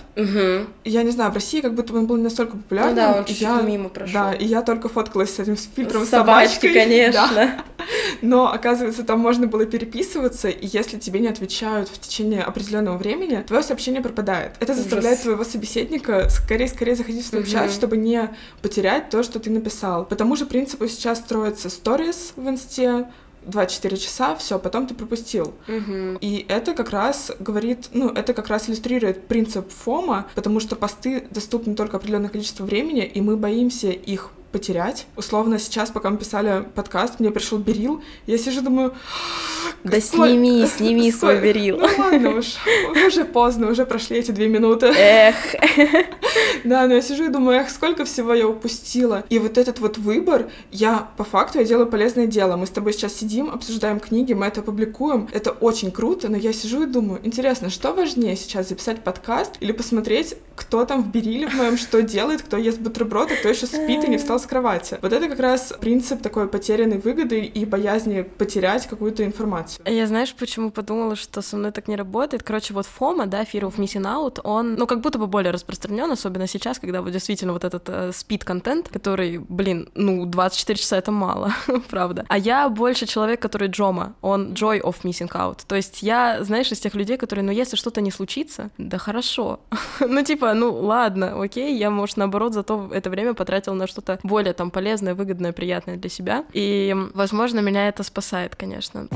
Я не знаю, в России как будто бы он был не настолько популярным. Ну да, он чуть-чуть я, мимо прошел. Да, и я только фоткалась с этим фильтром с Собачки, собачкой. конечно. Да. Но, оказывается, там можно было переписываться, и если тебе не отвечают в течение определенного времени, твое сообщение пропадает. Это заставляет Ужас. твоего собеседника скорее-скорее заходить в Snapchat, Мгм. чтобы не потерять то, что ты написал. По тому же принципу сейчас строится сторис в инсте, 24 часа, все, потом ты пропустил. Мгм. И это как раз говорит, ну, это как раз иллюстрирует принцип ФОМа, потому что посты доступны только определенное количество времени, и мы боимся их потерять. Условно, сейчас, пока мы писали подкаст, мне пришел Берил, я сижу, думаю... Да сколько- сними, сними свой берил. Ну ладно уж, уже поздно, уже прошли эти две минуты. Эх. Да, но я сижу и думаю, эх, сколько всего я упустила. И вот этот вот выбор, я по факту я делаю полезное дело. Мы с тобой сейчас сидим, обсуждаем книги, мы это публикуем. Это очень круто, но я сижу и думаю, интересно, что важнее сейчас, записать подкаст или посмотреть, кто там в Бериле в моем что делает, кто ест бутерброд, а кто еще спит и не встал с кровати. Вот это как раз принцип такой потерянной выгоды и боязни потерять какую-то информацию. Я знаешь, почему подумала, что со мной так не работает? Короче, вот фома, да, Fear of Missing Out, он, ну, как будто бы более распространен, особенно сейчас, когда вот действительно вот этот э, спид-контент, который, блин, ну, 24 часа это мало, правда. А я больше человек, который Джома, он joy of missing out. То есть я, знаешь, из тех людей, которые, ну, если что-то не случится, да хорошо. ну, типа, ну, ладно, окей, я, может, наоборот, зато это время потратил на что-то более там полезное, выгодное, приятное для себя. И, возможно, меня это спасает, конечно.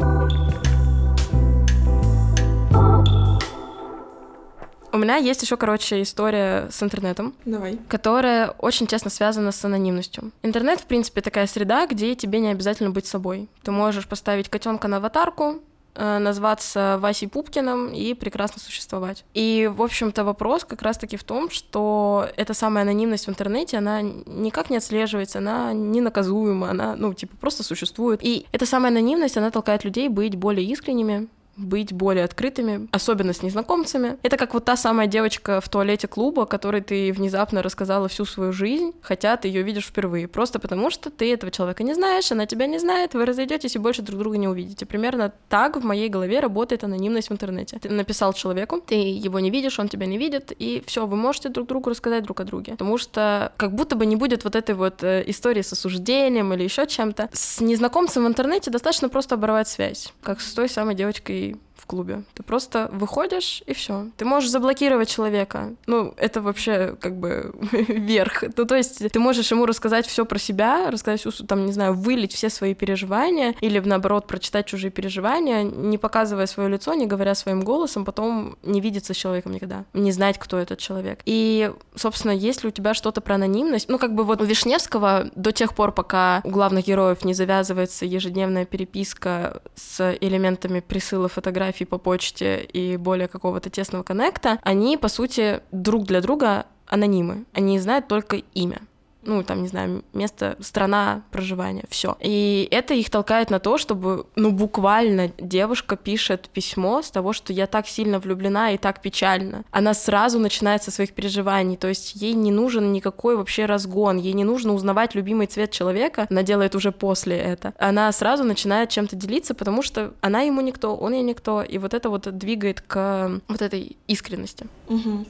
У меня есть еще, короче, история с интернетом, Давай. которая очень тесно связана с анонимностью. Интернет, в принципе, такая среда, где тебе не обязательно быть собой. Ты можешь поставить котенка на аватарку, назваться Васей Пупкиным и прекрасно существовать. И, в общем-то, вопрос как раз-таки в том, что эта самая анонимность в интернете, она никак не отслеживается, она не наказуема, она, ну, типа, просто существует. И эта самая анонимность, она толкает людей быть более искренними, быть более открытыми, особенно с незнакомцами. Это как вот та самая девочка в туалете клуба, которой ты внезапно рассказала всю свою жизнь, хотя ты ее видишь впервые, просто потому что ты этого человека не знаешь, она тебя не знает, вы разойдетесь и больше друг друга не увидите. Примерно так в моей голове работает анонимность в интернете. Ты написал человеку, ты его не видишь, он тебя не видит, и все, вы можете друг другу рассказать друг о друге. Потому что как будто бы не будет вот этой вот э, истории с осуждением или еще чем-то. С незнакомцем в интернете достаточно просто оборвать связь, как с той самой девочкой be в клубе. Ты просто выходишь и все. Ты можешь заблокировать человека. Ну, это вообще как бы верх. Ну, то есть ты можешь ему рассказать все про себя, рассказать, там, не знаю, вылить все свои переживания или, наоборот, прочитать чужие переживания, не показывая свое лицо, не говоря своим голосом, потом не видеться с человеком никогда, не знать, кто этот человек. И, собственно, есть ли у тебя что-то про анонимность? Ну, как бы вот у Вишневского до тех пор, пока у главных героев не завязывается ежедневная переписка с элементами присыла фотографий по почте и более какого-то тесного коннекта, они, по сути, друг для друга анонимы. Они знают только имя ну, там, не знаю, место, страна проживания, все. И это их толкает на то, чтобы, ну, буквально девушка пишет письмо с того, что я так сильно влюблена и так печально. Она сразу начинает со своих переживаний, то есть ей не нужен никакой вообще разгон, ей не нужно узнавать любимый цвет человека, она делает уже после это. Она сразу начинает чем-то делиться, потому что она ему никто, он ей никто, и вот это вот двигает к вот этой искренности. Угу.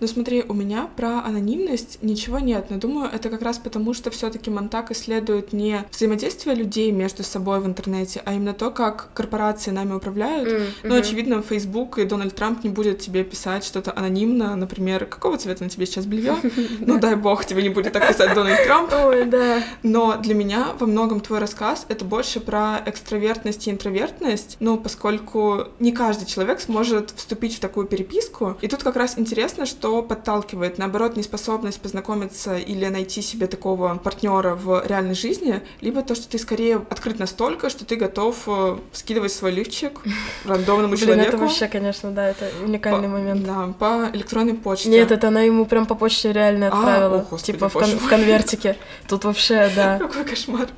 Ну смотри, у меня про анонимность ничего нет, но думаю, это как раз потому, что все-таки Монтак исследует не взаимодействие людей между собой в интернете, а именно то, как корпорации нами управляют. Mm-hmm. Ну, очевидно, Facebook и Дональд Трамп не будет тебе писать что-то анонимно, например, какого цвета на тебе сейчас белье? Ну, дай бог, тебе не будет так писать Дональд Трамп. Ой, да. Но для меня во многом твой рассказ — это больше про экстравертность и интровертность, ну, поскольку не каждый человек сможет вступить в такую переписку. И тут как раз интересно, что подталкивает, наоборот, неспособность познакомиться или найти себе такого партнера в реальной жизни, либо то, что ты скорее открыт настолько, что ты готов э, скидывать свой лифчик рандомному Блин, человеку. это вообще, конечно, да, это уникальный По- момент. Да, по электронной почте. Нет, это она ему прям по почте реально А, отправила. о, господи, типа в, кон- в конвертике. Тут вообще, да. Какой кошмар.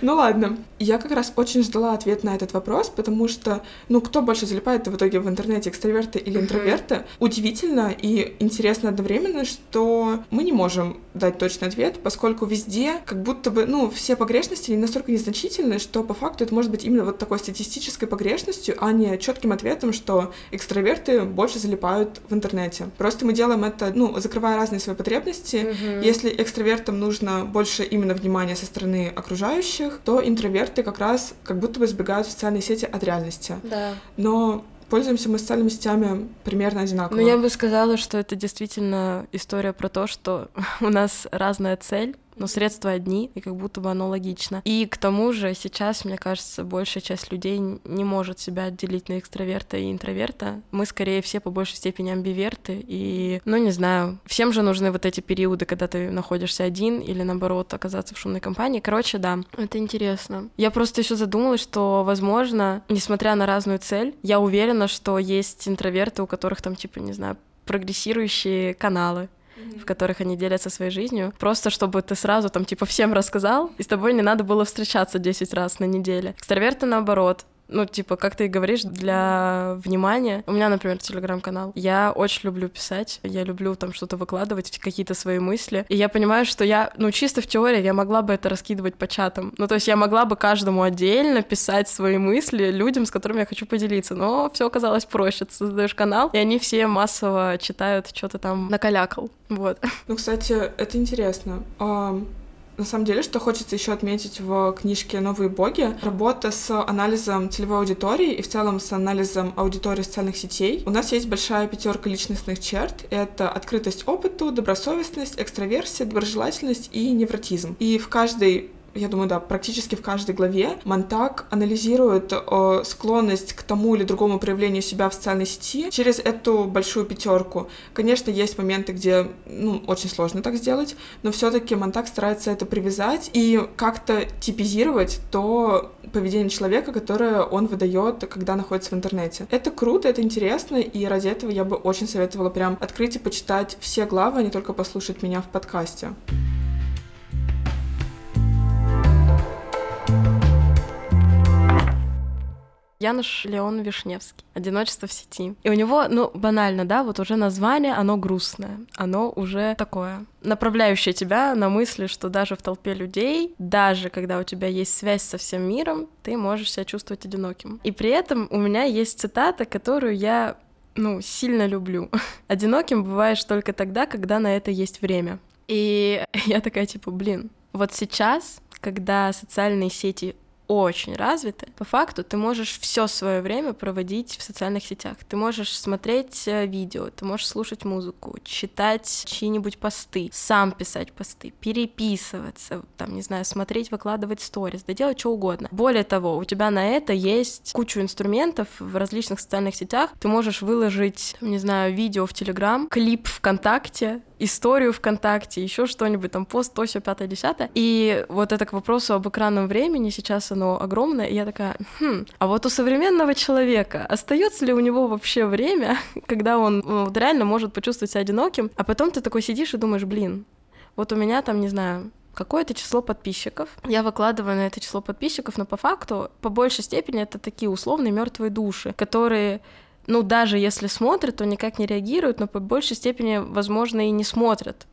Ну ладно. Я как раз очень ждала ответ на этот вопрос, потому что, ну, кто больше залипает в итоге в интернете, экстраверты или интроверты? Удивительно и интересно одновременно, что мы не можем дать точный ответ, поскольку везде как будто бы, ну, все погрешности не настолько незначительны, что по факту это может быть именно вот такой статистической погрешностью, а не четким ответом, что экстраверты больше залипают в интернете. Просто мы делаем это, ну, закрывая разные свои потребности, Мгм. если экстравертам нужно больше именно внимания со стороны окружающих, то интроверты как раз как будто бы сбегают в социальные сети от реальности. Да. Но пользуемся мы социальными сетями примерно одинаково. Ну, я бы сказала, что это действительно история про то, что у нас разная цель, но средства одни, и как будто бы оно логично. И к тому же сейчас, мне кажется, большая часть людей не может себя отделить на экстраверта и интроверта. Мы скорее все по большей степени амбиверты, и, ну, не знаю, всем же нужны вот эти периоды, когда ты находишься один, или наоборот, оказаться в шумной компании. Короче, да, это интересно. Я просто еще задумалась, что, возможно, несмотря на разную цель, я уверена, что есть интроверты, у которых там, типа, не знаю, прогрессирующие каналы, в которых они делятся своей жизнью, просто чтобы ты сразу там типа всем рассказал, и с тобой не надо было встречаться 10 раз на неделе. Экстраверты наоборот, ну, типа, как ты говоришь, для внимания. У меня, например, телеграм-канал. Я очень люблю писать, я люблю там что-то выкладывать, какие-то свои мысли. И я понимаю, что я, ну, чисто в теории я могла бы это раскидывать по чатам. Ну, то есть я могла бы каждому отдельно писать свои мысли людям, с которыми я хочу поделиться. Но все оказалось проще. Ты создаешь канал, и они все массово читают, что ты там накалякал. Вот. Ну, кстати, это интересно. На самом деле, что хочется еще отметить в книжке «Новые боги», работа с анализом целевой аудитории и в целом с анализом аудитории социальных сетей. У нас есть большая пятерка личностных черт. Это открытость опыту, добросовестность, экстраверсия, доброжелательность и невротизм. И в каждой я думаю, да, практически в каждой главе Монтак анализирует э, склонность к тому или другому проявлению себя в социальной сети через эту большую пятерку. Конечно, есть моменты, где ну, очень сложно так сделать, но все-таки Монтак старается это привязать и как-то типизировать то поведение человека, которое он выдает, когда находится в интернете. Это круто, это интересно, и ради этого я бы очень советовала прям открыть и почитать все главы, а не только послушать меня в подкасте. Януш Леон Вишневский. «Одиночество в сети». И у него, ну, банально, да, вот уже название, оно грустное, оно уже такое, направляющее тебя на мысли, что даже в толпе людей, даже когда у тебя есть связь со всем миром, ты можешь себя чувствовать одиноким. И при этом у меня есть цитата, которую я ну, сильно люблю. Одиноким бываешь только тогда, когда на это есть время. И я такая, типа, блин, вот сейчас, когда социальные сети очень развиты, по факту ты можешь все свое время проводить в социальных сетях. Ты можешь смотреть э, видео, ты можешь слушать музыку, читать чьи-нибудь посты, сам писать посты, переписываться, там, не знаю, смотреть, выкладывать сторис, да делать что угодно. Более того, у тебя на это есть кучу инструментов в различных социальных сетях. Ты можешь выложить, не знаю, видео в Телеграм, клип ВКонтакте, историю ВКонтакте, еще что-нибудь, там, пост, то, все, пятое, десятое. И вот это к вопросу об экранном времени, сейчас оно огромное, и я такая, хм, а вот у современного человека остается ли у него вообще время, когда он ну, вот реально может почувствовать себя одиноким, а потом ты такой сидишь и думаешь, блин, вот у меня там, не знаю, какое-то число подписчиков. Я выкладываю на это число подписчиков, но по факту, по большей степени, это такие условные мертвые души, которые ну, даже если смотрят, то никак не реагируют, но по большей степени, возможно, и не смотрят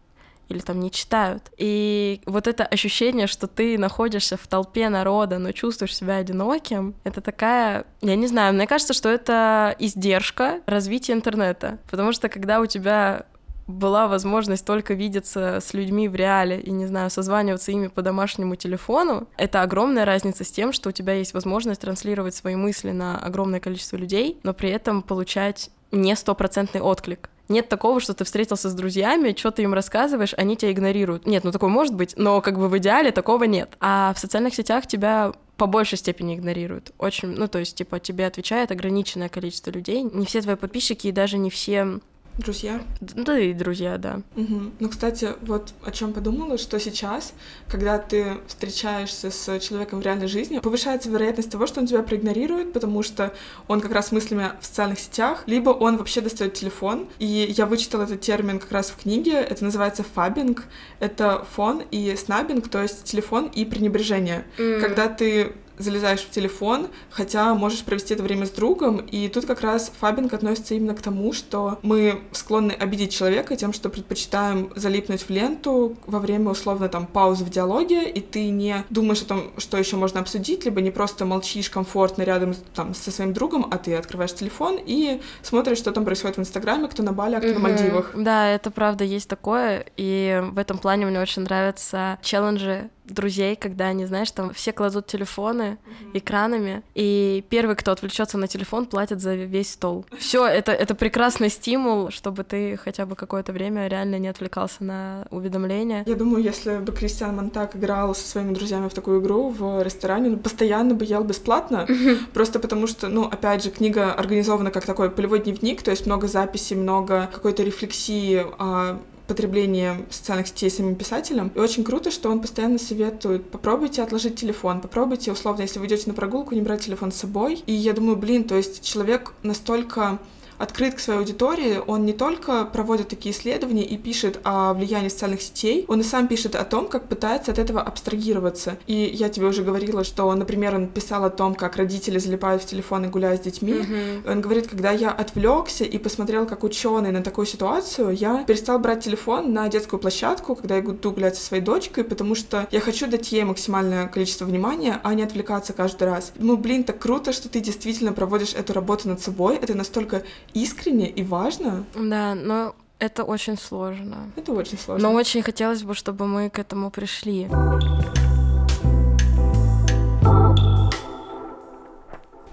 или там не читают. И вот это ощущение, что ты находишься в толпе народа, но чувствуешь себя одиноким, это такая, я не знаю, мне кажется, что это издержка развития интернета. Потому что когда у тебя была возможность только видеться с людьми в реале и, не знаю, созваниваться ими по домашнему телефону, это огромная разница с тем, что у тебя есть возможность транслировать свои мысли на огромное количество людей, но при этом получать не стопроцентный отклик. Нет такого, что ты встретился с друзьями, что ты им рассказываешь, они тебя игнорируют. Нет, ну такое может быть, но как бы в идеале такого нет. А в социальных сетях тебя по большей степени игнорируют. Очень, ну то есть, типа, тебе отвечает ограниченное количество людей. Не все твои подписчики и даже не все Друзья? Да и друзья, да. Угу. Ну, кстати, вот о чем подумала, что сейчас, когда ты встречаешься с человеком в реальной жизни, повышается вероятность того, что он тебя проигнорирует, потому что он как раз мыслями в социальных сетях, либо он вообще достает телефон. И я вычитала этот термин как раз в книге, это называется фабинг, это фон и снабинг, то есть телефон и пренебрежение. Mm. Когда ты залезаешь в телефон, хотя можешь провести это время с другом, и тут как раз фабинг относится именно к тому, что мы склонны обидеть человека тем, что предпочитаем залипнуть в ленту во время условно там паузы в диалоге, и ты не думаешь о том, что еще можно обсудить, либо не просто молчишь комфортно рядом там со своим другом, а ты открываешь телефон и смотришь, что там происходит в Инстаграме, кто на Бали, а кто mm-hmm. на Мальдивах. Да, это правда есть такое, и в этом плане мне очень нравятся челленджи друзей, когда они, знаешь, там все кладут телефоны mm-hmm. экранами, и первый, кто отвлечется на телефон, платит за весь стол. Все, это, это прекрасный стимул, чтобы ты хотя бы какое-то время реально не отвлекался на уведомления. Я думаю, если бы Кристиан Монтак играл со своими друзьями в такую игру в ресторане, он постоянно бы ел бесплатно, mm-hmm. просто потому что, ну, опять же, книга организована как такой полевой дневник, то есть много записей, много какой-то рефлексии о потребление социальных сетей самим писателем. И очень круто, что он постоянно советует, попробуйте отложить телефон, попробуйте, условно, если вы идете на прогулку, не брать телефон с собой. И я думаю, блин, то есть человек настолько открыт к своей аудитории, он не только проводит такие исследования и пишет о влиянии социальных сетей, он и сам пишет о том, как пытается от этого абстрагироваться. И я тебе уже говорила, что, например, он писал о том, как родители залипают в телефон и гуляют с детьми. Mm-hmm. Он говорит, когда я отвлекся и посмотрел, как ученый на такую ситуацию, я перестал брать телефон на детскую площадку, когда я иду гулять со своей дочкой, потому что я хочу дать ей максимальное количество внимания, а не отвлекаться каждый раз. Ну, блин, так круто, что ты действительно проводишь эту работу над собой. Это настолько искренне и важно. Да, но это очень сложно. Это очень сложно. Но очень хотелось бы, чтобы мы к этому пришли.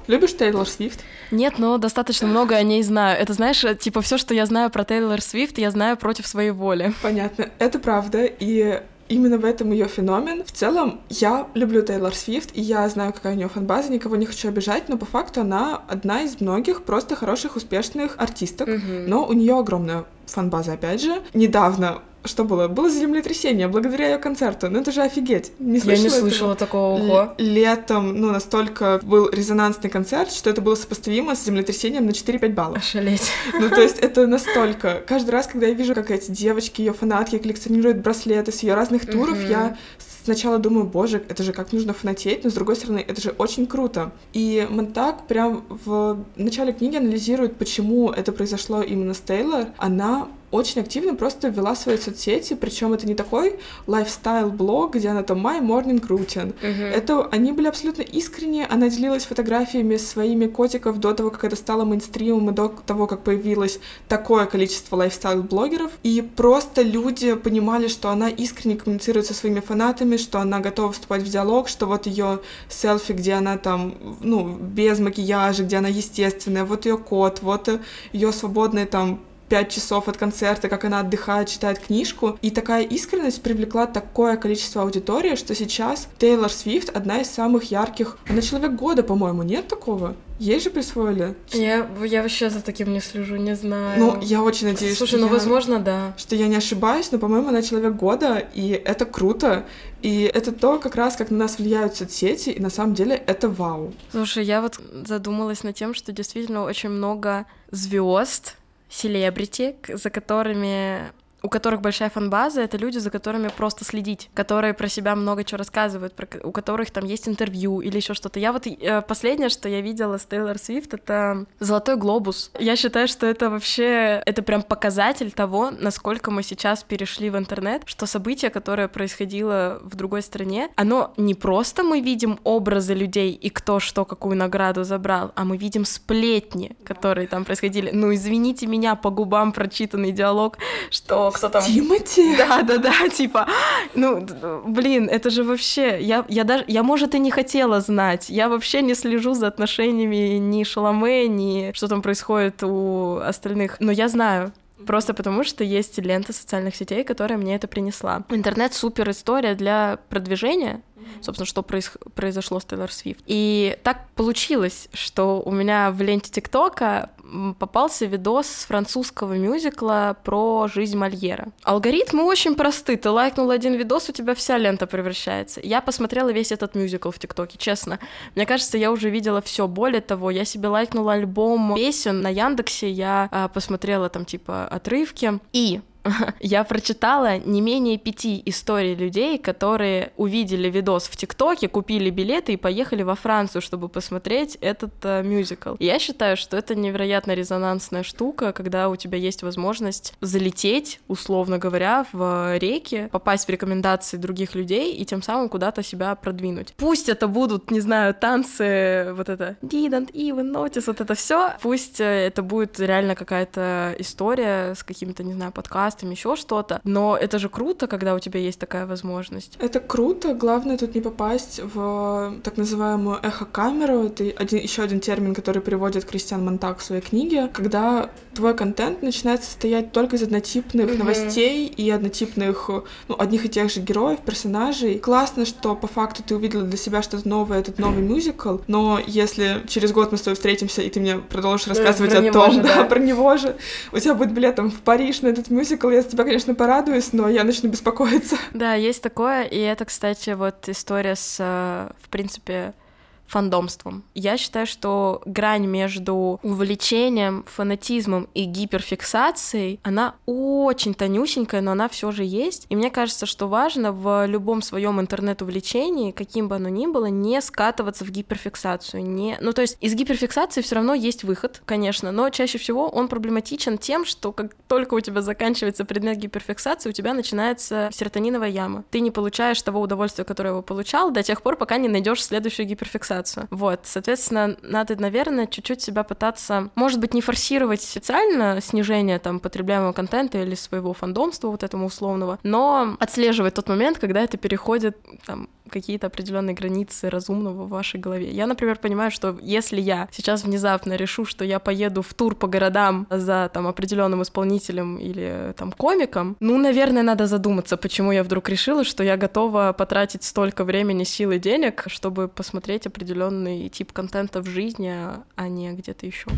Любишь Тейлор Свифт? Нет, но достаточно много о ней знаю. Это, знаешь, типа все, что я знаю про Тейлор Свифт, я знаю против своей воли. Понятно. Это правда. И именно в этом ее феномен. В целом, я люблю Тейлор Свифт, и я знаю, какая у нее фан-база, никого не хочу обижать, но по факту она одна из многих просто хороших, успешных артисток, mm-hmm. но у нее огромная фан-база, опять же. Недавно что было? Было землетрясение благодаря ее концерту. Ну это же офигеть. Не Я не слышала этого? такого. Ого. Летом, ну, настолько был резонансный концерт, что это было сопоставимо с землетрясением на 4-5 баллов. Ошалеть. Ну, то есть это настолько. Каждый раз, когда я вижу, как эти девочки, ее фанатки коллекционируют браслеты с ее разных туров, mm-hmm. я сначала думаю, боже, это же как нужно фанатеть, но с другой стороны, это же очень круто. И Монтак прям в начале книги анализирует, почему это произошло именно с Тейлор. Она очень активно просто вела свои соцсети, причем это не такой лайфстайл-блог, где она там my morning routine. Uh-huh. Это они были абсолютно искренние, она делилась фотографиями своими котиков до того, как это стало мейнстримом, и до того, как появилось такое количество лайфстайл-блогеров, и просто люди понимали, что она искренне коммуницирует со своими фанатами, что она готова вступать в диалог, что вот ее селфи, где она там, ну, без макияжа, где она естественная, вот ее кот, вот ее свободные там пять часов от концерта, как она отдыхает, читает книжку. И такая искренность привлекла такое количество аудитории, что сейчас Тейлор Свифт одна из самых ярких. Она человек года, по-моему, нет такого? Ей же присвоили. Я, я вообще за таким не слежу, не знаю. Ну, я очень надеюсь, Слушай, что ну, я, возможно, да. Что я не ошибаюсь, но, по-моему, она человек года, и это круто. И это то, как раз, как на нас влияют соцсети, и на самом деле это вау. Слушай, я вот задумалась над тем, что действительно очень много звезд селебрити, за которыми у которых большая фанбаза, это люди, за которыми просто следить, которые про себя много чего рассказывают, про, у которых там есть интервью или еще что-то. Я вот э, последнее, что я видела с Тейлор Свифт, это «Золотой глобус». Я считаю, что это вообще, это прям показатель того, насколько мы сейчас перешли в интернет, что событие, которое происходило в другой стране, оно не просто мы видим образы людей и кто что, какую награду забрал, а мы видим сплетни, которые там происходили. Ну, извините меня, по губам прочитанный диалог, что кто там... Тимати? Да, да, да, типа, ну, блин, это же вообще, я, я даже, я, может, и не хотела знать, я вообще не слежу за отношениями ни Шаломе, ни что там происходит у остальных, но я знаю, Просто потому, что есть лента социальных сетей, которая мне это принесла. Интернет супер история для продвижения, собственно, что проис... произошло с Тейлор Свифт. И так получилось, что у меня в ленте ТикТока попался видос с французского мюзикла про жизнь Мольера. Алгоритмы очень просты. Ты лайкнул один видос, у тебя вся лента превращается. Я посмотрела весь этот мюзикл в ТикТоке, честно. Мне кажется, я уже видела все. Более того, я себе лайкнула альбом песен на Яндексе, я а, посмотрела там типа отрывки. И я прочитала не менее пяти историй людей, которые увидели видос в ТикТоке, купили билеты и поехали во Францию, чтобы посмотреть этот э, мюзикл. Я считаю, что это невероятно резонансная штука, когда у тебя есть возможность залететь, условно говоря, в реки, попасть в рекомендации других людей и тем самым куда-то себя продвинуть. Пусть это будут, не знаю, танцы, вот это didn't even notice, вот это все. Пусть э, это будет реально какая-то история с каким-то, не знаю, подкастом, подкастом, еще что-то. Но это же круто, когда у тебя есть такая возможность. Это круто. Главное тут не попасть в так называемую эхо-камеру. Это один, еще один термин, который приводит Кристиан Монтак в своей книге, когда твой контент начинает состоять только из однотипных mm-hmm. новостей и однотипных, ну, одних и тех же героев, персонажей. Классно, что по факту ты увидела для себя что-то новое, этот новый мюзикл, но если через год мы с тобой встретимся, и ты мне продолжишь э, рассказывать про о том, же, да, да, про него же, у тебя будет билет там в Париж на этот мюзикл, мюзикл, я тебя, конечно, порадуюсь, но я начну беспокоиться. Да, есть такое, и это, кстати, вот история с, э, в принципе, фандомством. Я считаю, что грань между увлечением, фанатизмом и гиперфиксацией, она очень тонюсенькая, но она все же есть. И мне кажется, что важно в любом своем интернет-увлечении, каким бы оно ни было, не скатываться в гиперфиксацию. Не... Ну, то есть из гиперфиксации все равно есть выход, конечно, но чаще всего он проблематичен тем, что как только у тебя заканчивается предмет гиперфиксации, у тебя начинается серотониновая яма. Ты не получаешь того удовольствия, которое его получал, до тех пор, пока не найдешь следующую гиперфиксацию пытаться. Вот, соответственно, надо, наверное, чуть-чуть себя пытаться, может быть, не форсировать специально снижение там потребляемого контента или своего фандомства вот этому условного, но отслеживать тот момент, когда это переходит там какие-то определенные границы разумного в вашей голове. Я, например, понимаю, что если я сейчас внезапно решу, что я поеду в тур по городам за там определенным исполнителем или там комиком, ну, наверное, надо задуматься, почему я вдруг решила, что я готова потратить столько времени, сил и денег, чтобы посмотреть определенный тип контента в жизни, а не где-то еще.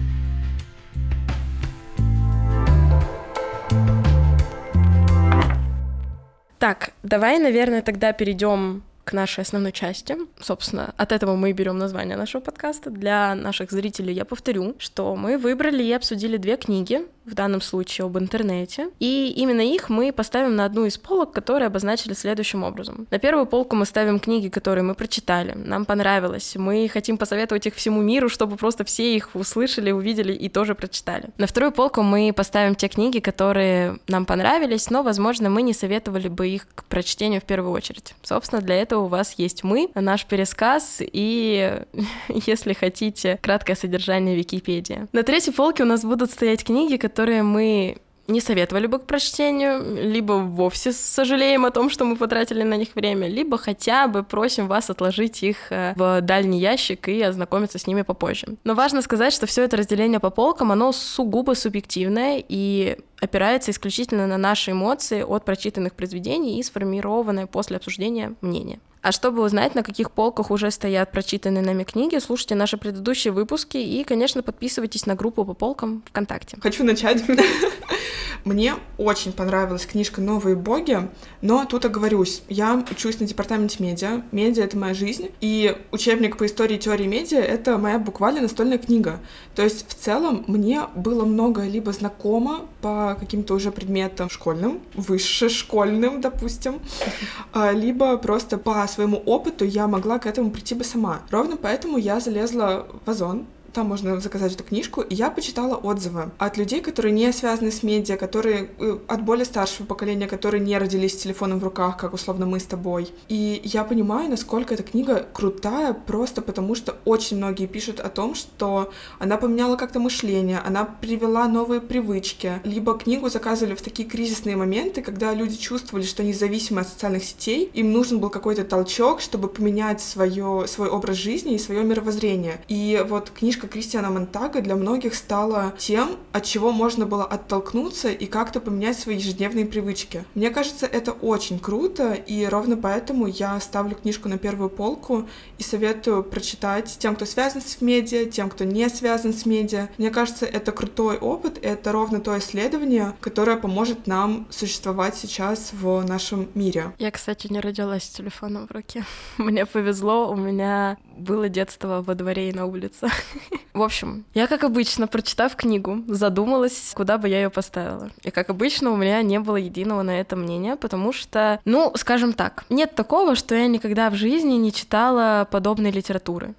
Так, давай, наверное, тогда перейдем к нашей основной части. Собственно, от этого мы и берем название нашего подкаста. Для наших зрителей я повторю, что мы выбрали и обсудили две книги, в данном случае об интернете. И именно их мы поставим на одну из полок, которые обозначили следующим образом. На первую полку мы ставим книги, которые мы прочитали, нам понравилось, мы хотим посоветовать их всему миру, чтобы просто все их услышали, увидели и тоже прочитали. На вторую полку мы поставим те книги, которые нам понравились, но, возможно, мы не советовали бы их к прочтению в первую очередь. Собственно, для этого у вас есть мы, наш пересказ и, если хотите, краткое содержание Википедии. На третьей полке у нас будут стоять книги, которые которые мы не советовали бы к прочтению, либо вовсе сожалеем о том, что мы потратили на них время, либо хотя бы просим вас отложить их э, в дальний ящик и ознакомиться с ними попозже. Но важно сказать, что все это разделение по полкам, оно сугубо субъективное и опирается исключительно на наши эмоции от прочитанных произведений и сформированное после обсуждения мнение. А чтобы узнать, на каких полках уже стоят прочитанные нами книги, слушайте наши предыдущие выпуски и, конечно, подписывайтесь на группу по полкам ВКонтакте. Хочу начать. Мне очень понравилась книжка «Новые боги», но тут оговорюсь, я учусь на департаменте медиа, медиа — это моя жизнь, и учебник по истории и теории медиа — это моя буквально настольная книга. То есть в целом мне было много либо знакомо по каким-то уже предметам школьным, высшешкольным, допустим, а, либо просто по своему опыту я могла к этому прийти бы сама. Ровно поэтому я залезла в Озон, там можно заказать эту книжку, и я почитала отзывы от людей, которые не связаны с медиа, которые э, от более старшего поколения, которые не родились с телефоном в руках, как условно мы с тобой. И я понимаю, насколько эта книга крутая, просто потому что очень многие пишут о том, что она поменяла как-то мышление, она привела новые привычки, либо книгу заказывали в такие кризисные моменты, когда люди чувствовали, что они зависимы от социальных сетей, им нужен был какой-то толчок, чтобы поменять свое, свой образ жизни и свое мировоззрение. И вот книжка книжка Кристиана Монтага для многих стала тем, от чего можно было оттолкнуться и как-то поменять свои ежедневные привычки. Мне кажется, это очень круто, и ровно поэтому я ставлю книжку на первую полку и советую прочитать тем, кто связан с медиа, тем, кто не связан с медиа. Мне кажется, это крутой опыт, это ровно то исследование, которое поможет нам существовать сейчас в нашем мире. Я, кстати, не родилась с телефоном в руке. Мне повезло, у меня было детство во дворе и на улице. В общем, я, как обычно, прочитав книгу, задумалась, куда бы я ее поставила. И, как обычно, у меня не было единого на это мнения, потому что, ну, скажем так, нет такого, что я никогда в жизни не читала подобной литературы.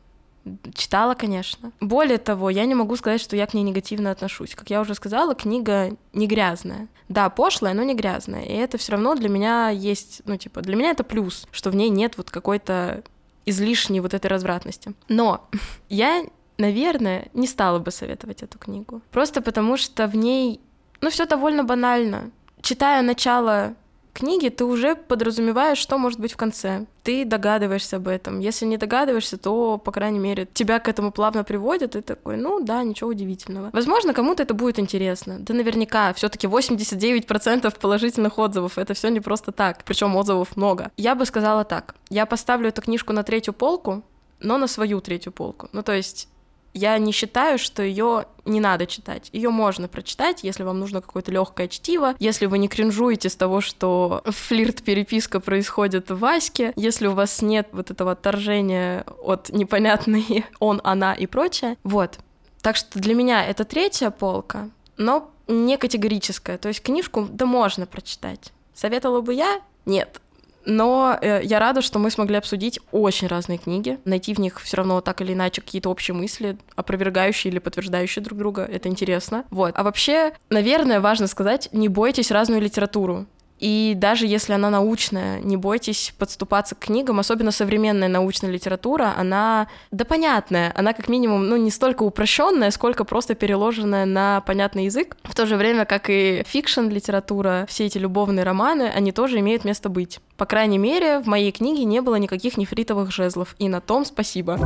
Читала, конечно. Более того, я не могу сказать, что я к ней негативно отношусь. Как я уже сказала, книга не грязная. Да, пошлая, но не грязная. И это все равно для меня есть, ну, типа, для меня это плюс, что в ней нет вот какой-то излишней вот этой развратности. Но я, наверное, не стала бы советовать эту книгу. Просто потому что в ней, ну, все довольно банально. Читая начало книги ты уже подразумеваешь, что может быть в конце. Ты догадываешься об этом. Если не догадываешься, то, по крайней мере, тебя к этому плавно приводят, и такой, ну да, ничего удивительного. Возможно, кому-то это будет интересно. Да наверняка, все таки 89% положительных отзывов. Это все не просто так. Причем отзывов много. Я бы сказала так. Я поставлю эту книжку на третью полку, но на свою третью полку. Ну, то есть я не считаю, что ее не надо читать. Ее можно прочитать, если вам нужно какое-то легкое чтиво, если вы не кринжуете с того, что флирт-переписка происходит в Ваське, если у вас нет вот этого отторжения от непонятной он, она и прочее. Вот. Так что для меня это третья полка, но не категорическая. То есть книжку да можно прочитать. Советовала бы я? Нет. Но э, я рада, что мы смогли обсудить очень разные книги, найти в них все равно так или иначе какие-то общие мысли, опровергающие или подтверждающие друг друга. Это интересно. Вот. А вообще, наверное, важно сказать, не бойтесь разную литературу. И даже если она научная, не бойтесь подступаться к книгам, особенно современная научная литература, она, да понятная, она как минимум, ну, не столько упрощенная, сколько просто переложенная на понятный язык. В то же время, как и fiction литература, все эти любовные романы, они тоже имеют место быть. По крайней мере, в моей книге не было никаких нефритовых жезлов, и на том спасибо.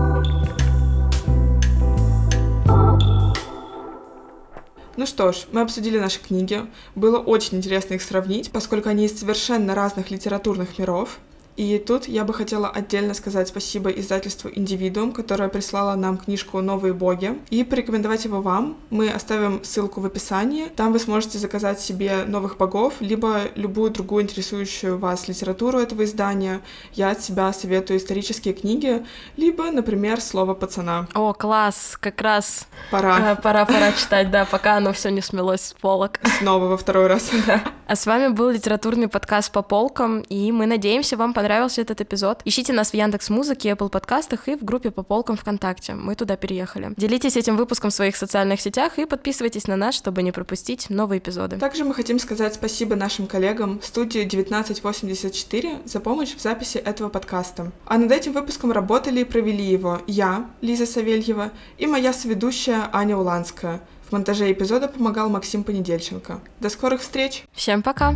Ну что ж, мы обсудили наши книги. Было очень интересно их сравнить, поскольку они из совершенно разных литературных миров. И тут я бы хотела отдельно сказать спасибо издательству «Индивидуум», которое прислало нам книжку «Новые боги», и порекомендовать его вам. Мы оставим ссылку в описании. Там вы сможете заказать себе новых богов, либо любую другую интересующую вас литературу этого издания. Я от себя советую исторические книги, либо, например, «Слово пацана». О, класс! Как раз пора. Э, пора, пора читать, да, пока оно все не смелось с полок. Снова во второй раз. Да. А с вами был литературный подкаст по полкам, и мы надеемся, вам понравилось понравился этот эпизод, ищите нас в Яндекс Музыке, Apple подкастах и в группе по полкам ВКонтакте. Мы туда переехали. Делитесь этим выпуском в своих социальных сетях и подписывайтесь на нас, чтобы не пропустить новые эпизоды. Также мы хотим сказать спасибо нашим коллегам студии 1984 за помощь в записи этого подкаста. А над этим выпуском работали и провели его я, Лиза Савельева, и моя соведущая Аня Уланская. В монтаже эпизода помогал Максим Понедельченко. До скорых встреч! Всем пока!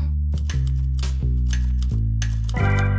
Thank you